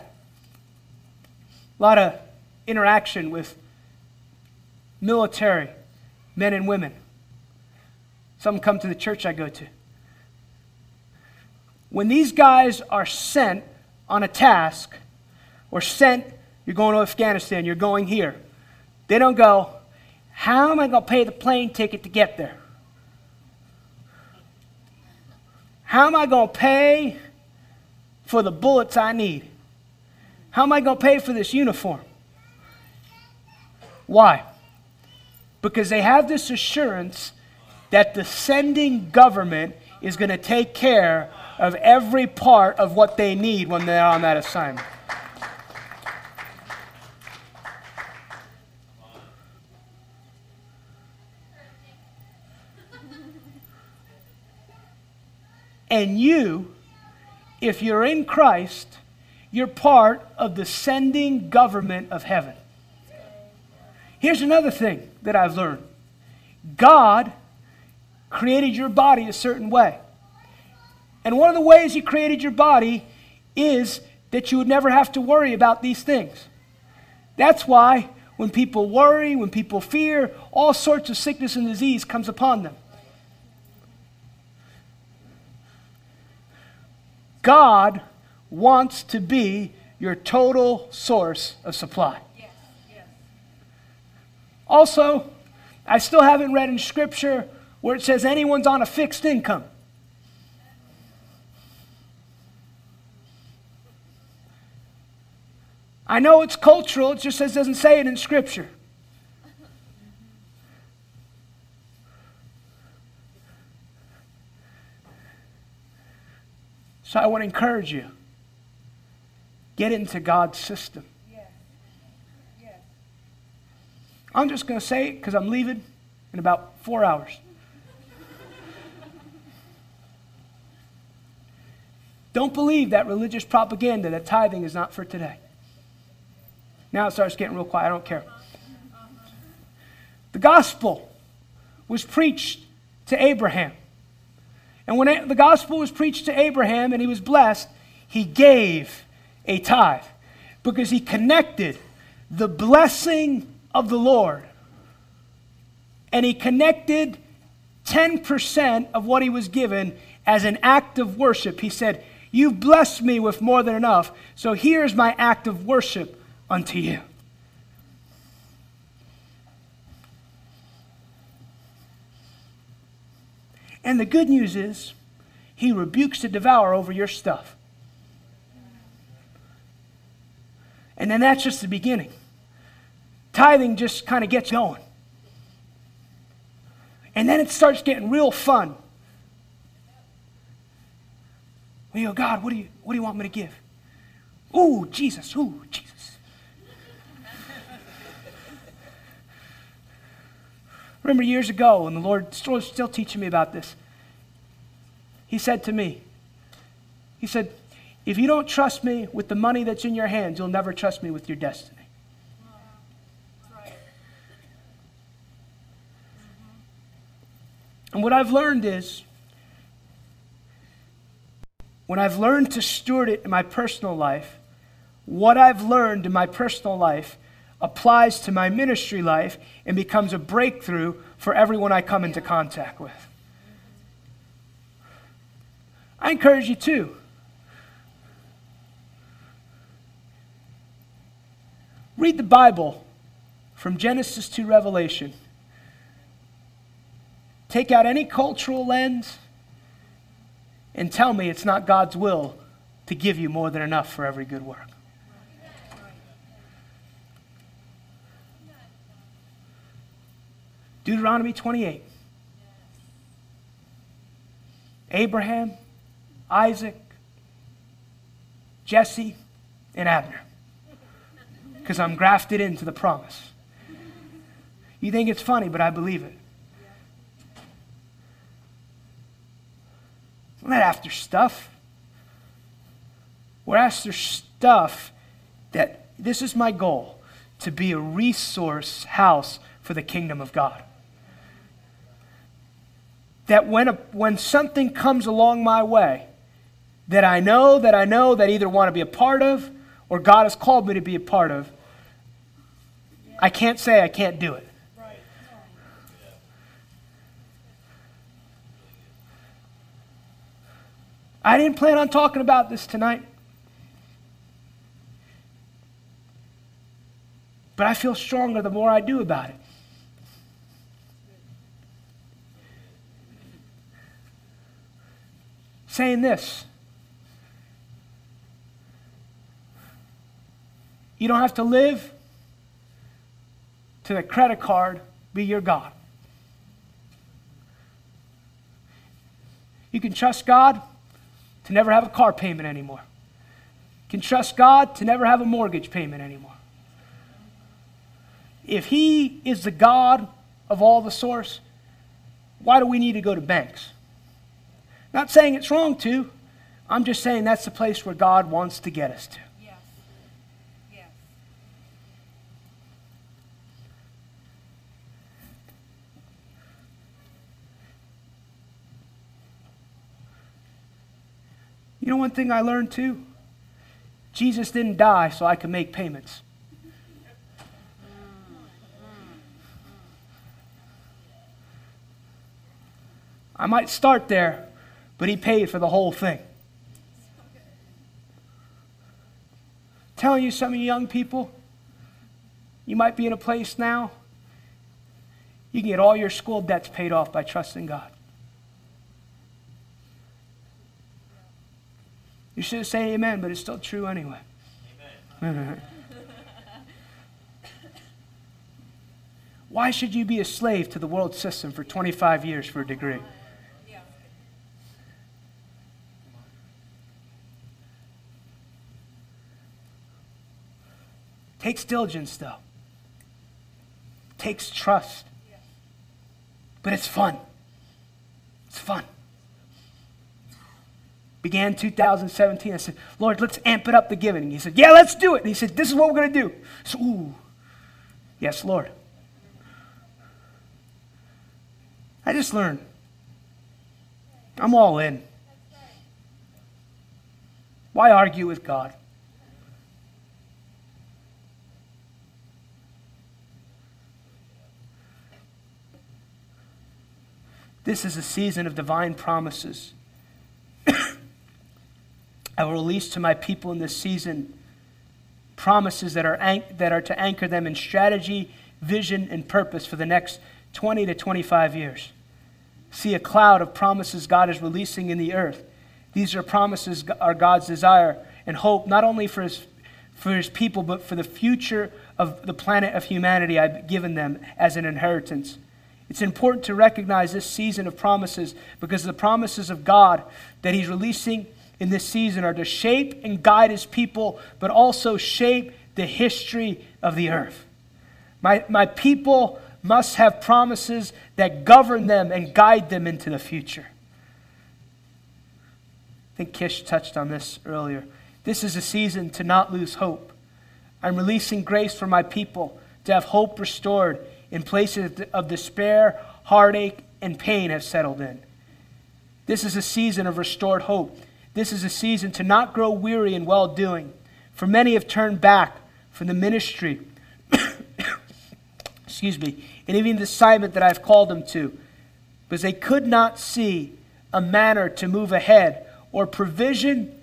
A: A lot of interaction with military men and women. Some come to the church I go to. When these guys are sent on a task, or sent, you're going to Afghanistan, you're going here. They don't go, how am I going to pay the plane ticket to get there? How am I going to pay for the bullets I need? How am I going to pay for this uniform? Why? Because they have this assurance that the sending government is going to take care of every part of what they need when they're on that assignment. And you, if you're in Christ, you're part of the sending government of heaven. Here's another thing that I've learned God created your body a certain way. And one of the ways He created your body is that you would never have to worry about these things. That's why when people worry, when people fear, all sorts of sickness and disease comes upon them. God wants to be your total source of supply. Yes, yes. Also, I still haven't read in Scripture where it says anyone's on a fixed income. I know it's cultural, it just says doesn't say it in Scripture. So I want to encourage you get into God's system. I'm just going to say it because I'm leaving in about four hours. Don't believe that religious propaganda that tithing is not for today. Now it starts getting real quiet. I don't care. The gospel was preached to Abraham. And when the gospel was preached to Abraham and he was blessed, he gave a tithe because he connected the blessing of the Lord and he connected 10% of what he was given as an act of worship. He said, You've blessed me with more than enough, so here's my act of worship unto you. And the good news is, he rebukes the devourer over your stuff. And then that's just the beginning. Tithing just kind of gets going. And then it starts getting real fun. We go, God, what do you, what do you want me to give? Ooh, Jesus, ooh, Jesus. Remember years ago, and the Lord still, still teaching me about this. He said to me, He said, if you don't trust me with the money that's in your hands, you'll never trust me with your destiny. And what I've learned is when I've learned to steward it in my personal life, what I've learned in my personal life applies to my ministry life and becomes a breakthrough for everyone I come into contact with. I encourage you too. Read the Bible from Genesis to Revelation. Take out any cultural lens and tell me it's not God's will to give you more than enough for every good work. Deuteronomy 28. Abraham, Isaac, Jesse, and Abner. Because I'm grafted into the promise. You think it's funny, but I believe it. We're not after stuff. We're after stuff that this is my goal to be a resource house for the kingdom of God. That when, a, when something comes along my way that I know, that I know that I either want to be a part of or God has called me to be a part of, I can't say I can't do it. I didn't plan on talking about this tonight. But I feel stronger the more I do about it. Saying this you don't have to live to the credit card be your God. You can trust God to never have a car payment anymore. Can trust God to never have a mortgage payment anymore. If He is the God of all the source, why do we need to go to banks? Not saying it's wrong to, I'm just saying that's the place where God wants to get us to. Yes. Yes. You know one thing I learned too? Jesus didn't die so I could make payments. I might start there, but he paid for the whole thing. Telling you, some of you young people, you might be in a place now, you can get all your school debts paid off by trusting God. You should say amen, but it's still true anyway. (laughs) Why should you be a slave to the world system for 25 years for a degree? Takes diligence, though. Takes trust. But it's fun. It's fun. Began 2017. I said, Lord, let's amp it up the giving. He said, Yeah, let's do it. And he said, This is what we're going to do. So, ooh, yes, Lord. I just learned. I'm all in. Why argue with God? This is a season of divine promises. (coughs) I will release to my people in this season promises that are, that are to anchor them in strategy, vision, and purpose for the next 20 to 25 years. See a cloud of promises God is releasing in the earth. These are promises are God's desire and hope, not only for his, for his people, but for the future of the planet of humanity I've given them as an inheritance. It's important to recognize this season of promises because the promises of God that He's releasing in this season are to shape and guide his people, but also shape the history of the earth. My, my people must have promises that govern them and guide them into the future. I think Kish touched on this earlier. This is a season to not lose hope. I'm releasing grace for my people to have hope restored in places of despair, heartache, and pain have settled in. This is a season of restored hope. This is a season to not grow weary in well doing. For many have turned back from the ministry, (coughs) excuse me, and even the assignment that I've called them to, because they could not see a manner to move ahead, or provision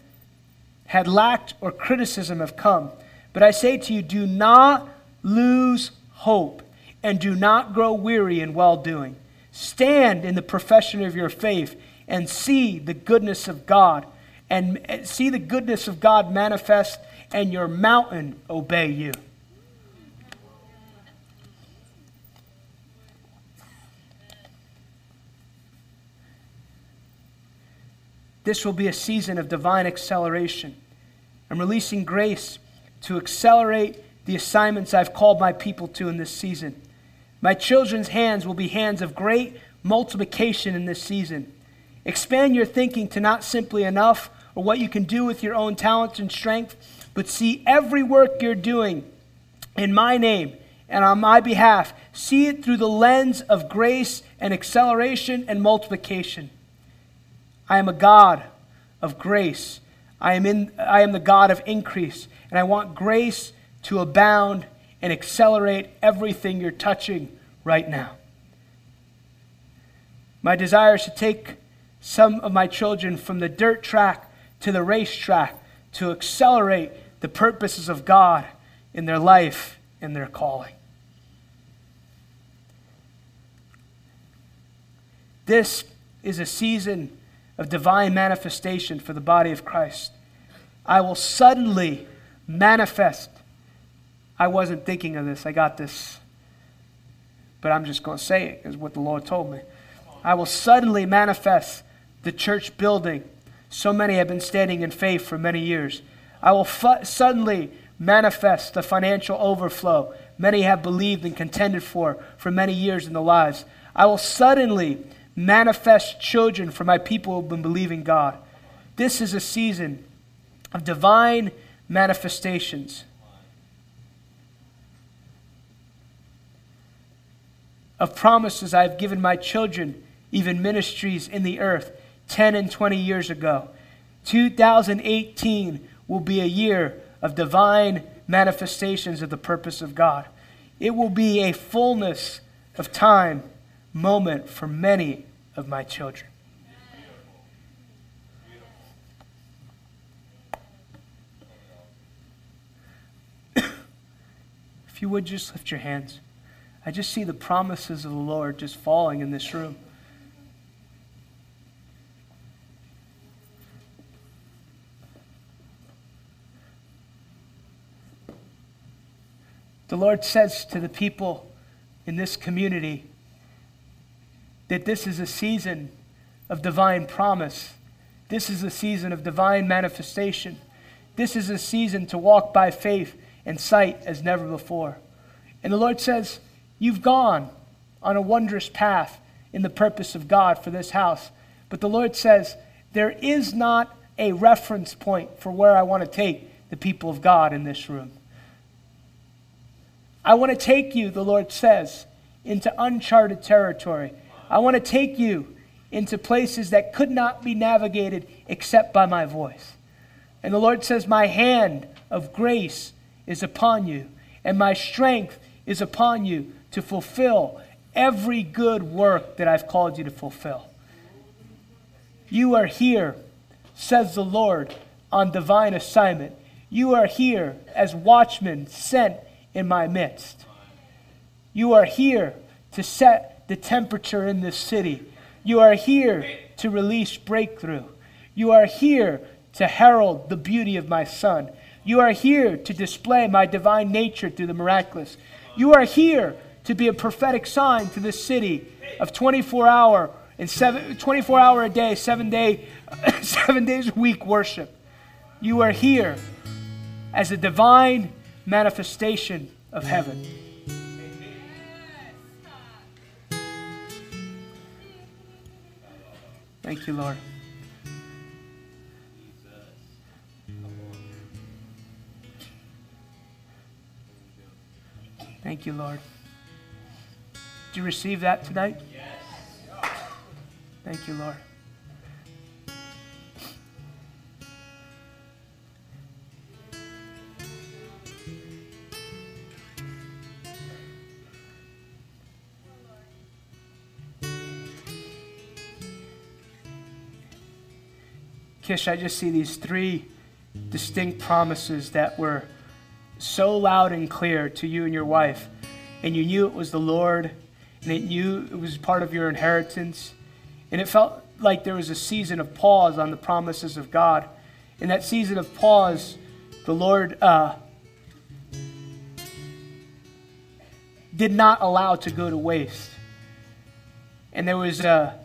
A: had lacked, or criticism have come. But I say to you, do not lose hope, and do not grow weary in well doing. Stand in the profession of your faith and see the goodness of God and see the goodness of God manifest and your mountain obey you. This will be a season of divine acceleration. I'm releasing grace to accelerate the assignments I've called my people to in this season. My children's hands will be hands of great multiplication in this season. Expand your thinking to not simply enough or what you can do with your own talents and strength, but see every work you're doing in my name and on my behalf. See it through the lens of grace and acceleration and multiplication. I am a God of grace. I am, in, I am the God of increase, and I want grace to abound and accelerate everything you're touching right now. My desire is to take some of my children from the dirt track to the racetrack to accelerate the purposes of God in their life and their calling. This is a season of divine manifestation for the body of Christ. I will suddenly manifest I wasn't thinking of this. I got this. But I'm just going to say it, is what the Lord told me. I will suddenly manifest the church building. So many have been standing in faith for many years. I will fu- suddenly manifest the financial overflow many have believed and contended for for many years in their lives. I will suddenly manifest children for my people who have been believing God. This is a season of divine manifestations. Of promises I have given my children, even ministries in the earth, 10 and 20 years ago. 2018 will be a year of divine manifestations of the purpose of God. It will be a fullness of time moment for many of my children. (coughs) if you would just lift your hands. I just see the promises of the Lord just falling in this room. The Lord says to the people in this community that this is a season of divine promise. This is a season of divine manifestation. This is a season to walk by faith and sight as never before. And the Lord says, You've gone on a wondrous path in the purpose of God for this house. But the Lord says, there is not a reference point for where I want to take the people of God in this room. I want to take you, the Lord says, into uncharted territory. I want to take you into places that could not be navigated except by my voice. And the Lord says, My hand of grace is upon you, and my strength is upon you to fulfill every good work that I've called you to fulfill. You are here, says the Lord, on divine assignment. You are here as watchmen sent in my midst. You are here to set the temperature in this city. You are here to release breakthrough. You are here to herald the beauty of my Son. You are here to display my divine nature through the miraculous. You are here to be a prophetic sign to this city of 24 hour and seven, 24 hour a day, seven day, (coughs) seven days a week worship. You are here as a divine manifestation of heaven. Thank you, Lord. Thank you, Lord. Did you receive that tonight? Yes. Thank you, Lord. Kish, I just see these three distinct promises that were so loud and clear to you and your wife, and you knew it was the Lord, and it knew it was part of your inheritance, and it felt like there was a season of pause on the promises of God. In that season of pause, the Lord uh, did not allow to go to waste. And there was a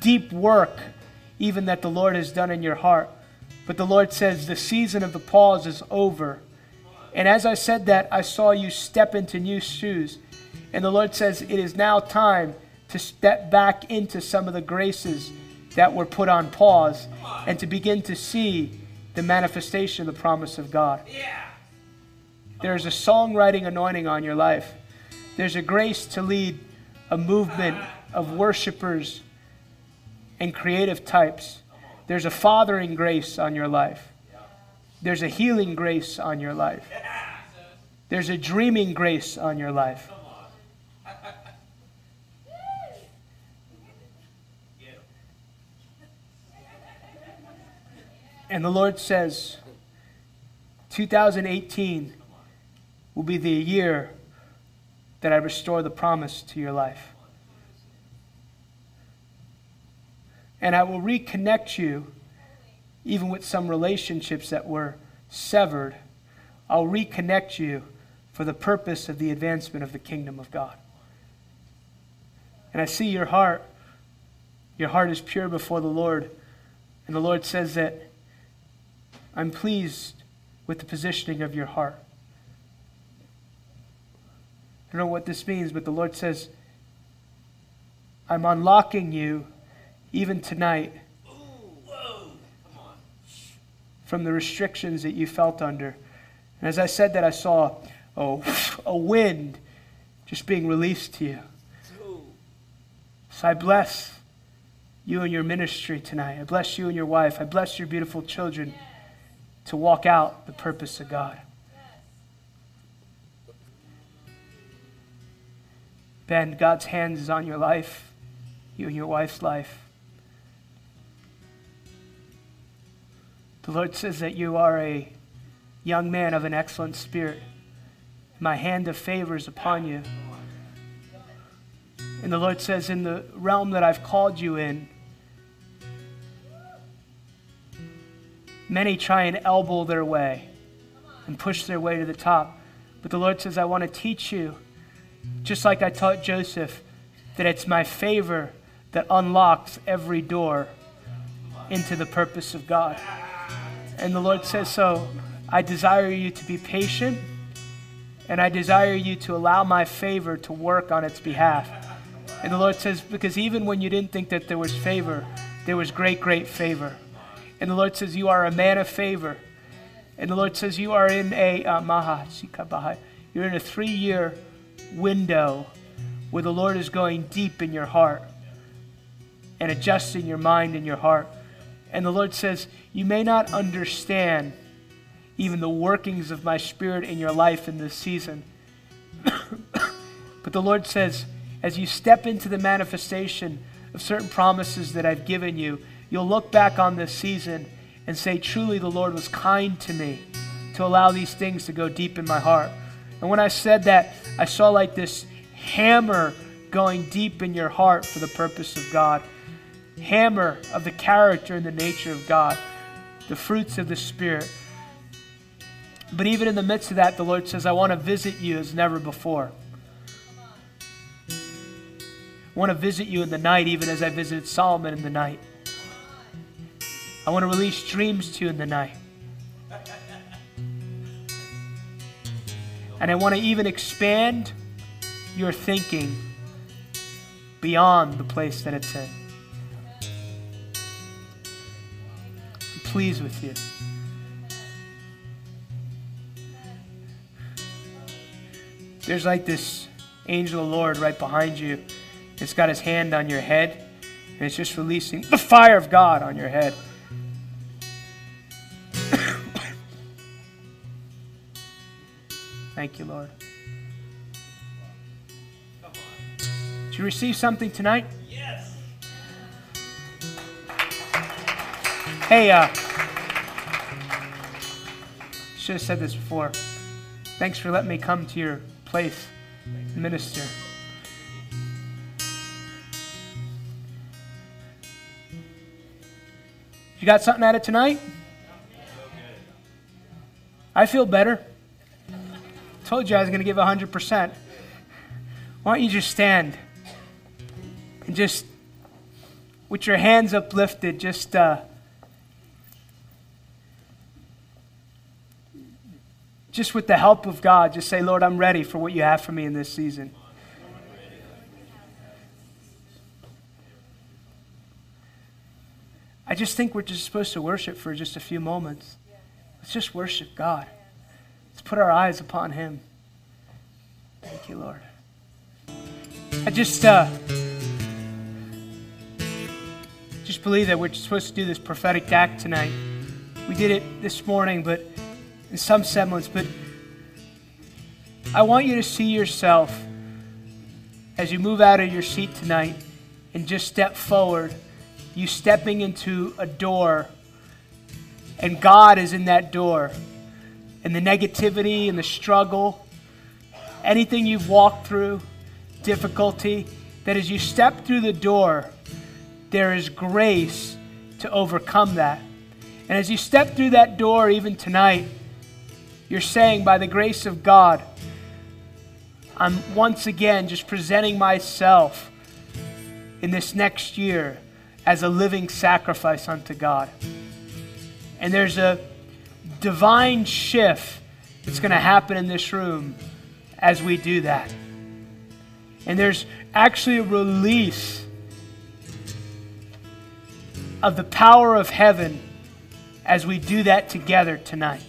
A: deep work even that the Lord has done in your heart. But the Lord says the season of the pause is over. And as I said that, I saw you step into new shoes. And the Lord says it is now time to step back into some of the graces that were put on pause and to begin to see the manifestation of the promise of God. There's a songwriting anointing on your life. There's a grace to lead a movement of worshipers and creative types. There's a fathering grace on your life. There's a healing grace on your life. There's a dreaming grace on your life. (laughs) And the Lord says, 2018 will be the year that I restore the promise to your life. And I will reconnect you, even with some relationships that were severed. I'll reconnect you for the purpose of the advancement of the kingdom of God. And I see your heart. Your heart is pure before the Lord. And the Lord says that I'm pleased with the positioning of your heart. I don't know what this means, but the Lord says, I'm unlocking you even tonight, from the restrictions that you felt under. And as I said that, I saw oh, a wind just being released to you. So I bless you and your ministry tonight. I bless you and your wife. I bless your beautiful children to walk out the purpose of God. Ben, God's hands is on your life, you and your wife's life. The Lord says that you are a young man of an excellent spirit. My hand of favor is upon you. And the Lord says, in the realm that I've called you in, many try and elbow their way and push their way to the top. But the Lord says, I want to teach you, just like I taught Joseph, that it's my favor that unlocks every door into the purpose of God. And the Lord says, So I desire you to be patient, and I desire you to allow my favor to work on its behalf. And the Lord says, Because even when you didn't think that there was favor, there was great, great favor. And the Lord says, You are a man of favor. And the Lord says, You are in a uh, maha, you're in a three year window where the Lord is going deep in your heart and adjusting your mind and your heart. And the Lord says, You may not understand even the workings of my spirit in your life in this season. (coughs) but the Lord says, as you step into the manifestation of certain promises that I've given you, you'll look back on this season and say, Truly, the Lord was kind to me to allow these things to go deep in my heart. And when I said that, I saw like this hammer going deep in your heart for the purpose of God hammer of the character and the nature of God, the fruits of the Spirit. But even in the midst of that, the Lord says, I want to visit you as never before. Want to visit you in the night, even as I visited Solomon in the night. I want to release dreams to you in the night. And I want to even expand your thinking beyond the place that it's in. I'm pleased with you. There's like this angel of the Lord right behind you. It's got his hand on your head, and it's just releasing the fire of God on your head. (coughs) Thank you, Lord. Did you receive something tonight? Yes. Hey, uh, should have said this before. Thanks for letting me come to your place, minister. You got something out of tonight? I feel better. Told you I was going to give 100%. Why don't you just stand and just, with your hands uplifted, just. Uh, just with the help of God, just say, Lord, I'm ready for what you have for me in this season. Just think we're just supposed to worship for just a few moments. Let's just worship God. Let's put our eyes upon Him. Thank you, Lord. I just uh, just believe that we're supposed to do this prophetic act tonight. We did it this morning, but in some semblance, but I want you to see yourself as you move out of your seat tonight and just step forward. You stepping into a door, and God is in that door. And the negativity and the struggle, anything you've walked through, difficulty, that as you step through the door, there is grace to overcome that. And as you step through that door, even tonight, you're saying, by the grace of God, I'm once again just presenting myself in this next year as a living sacrifice unto God. And there's a divine shift that's going to happen in this room as we do that. And there's actually a release of the power of heaven as we do that together tonight.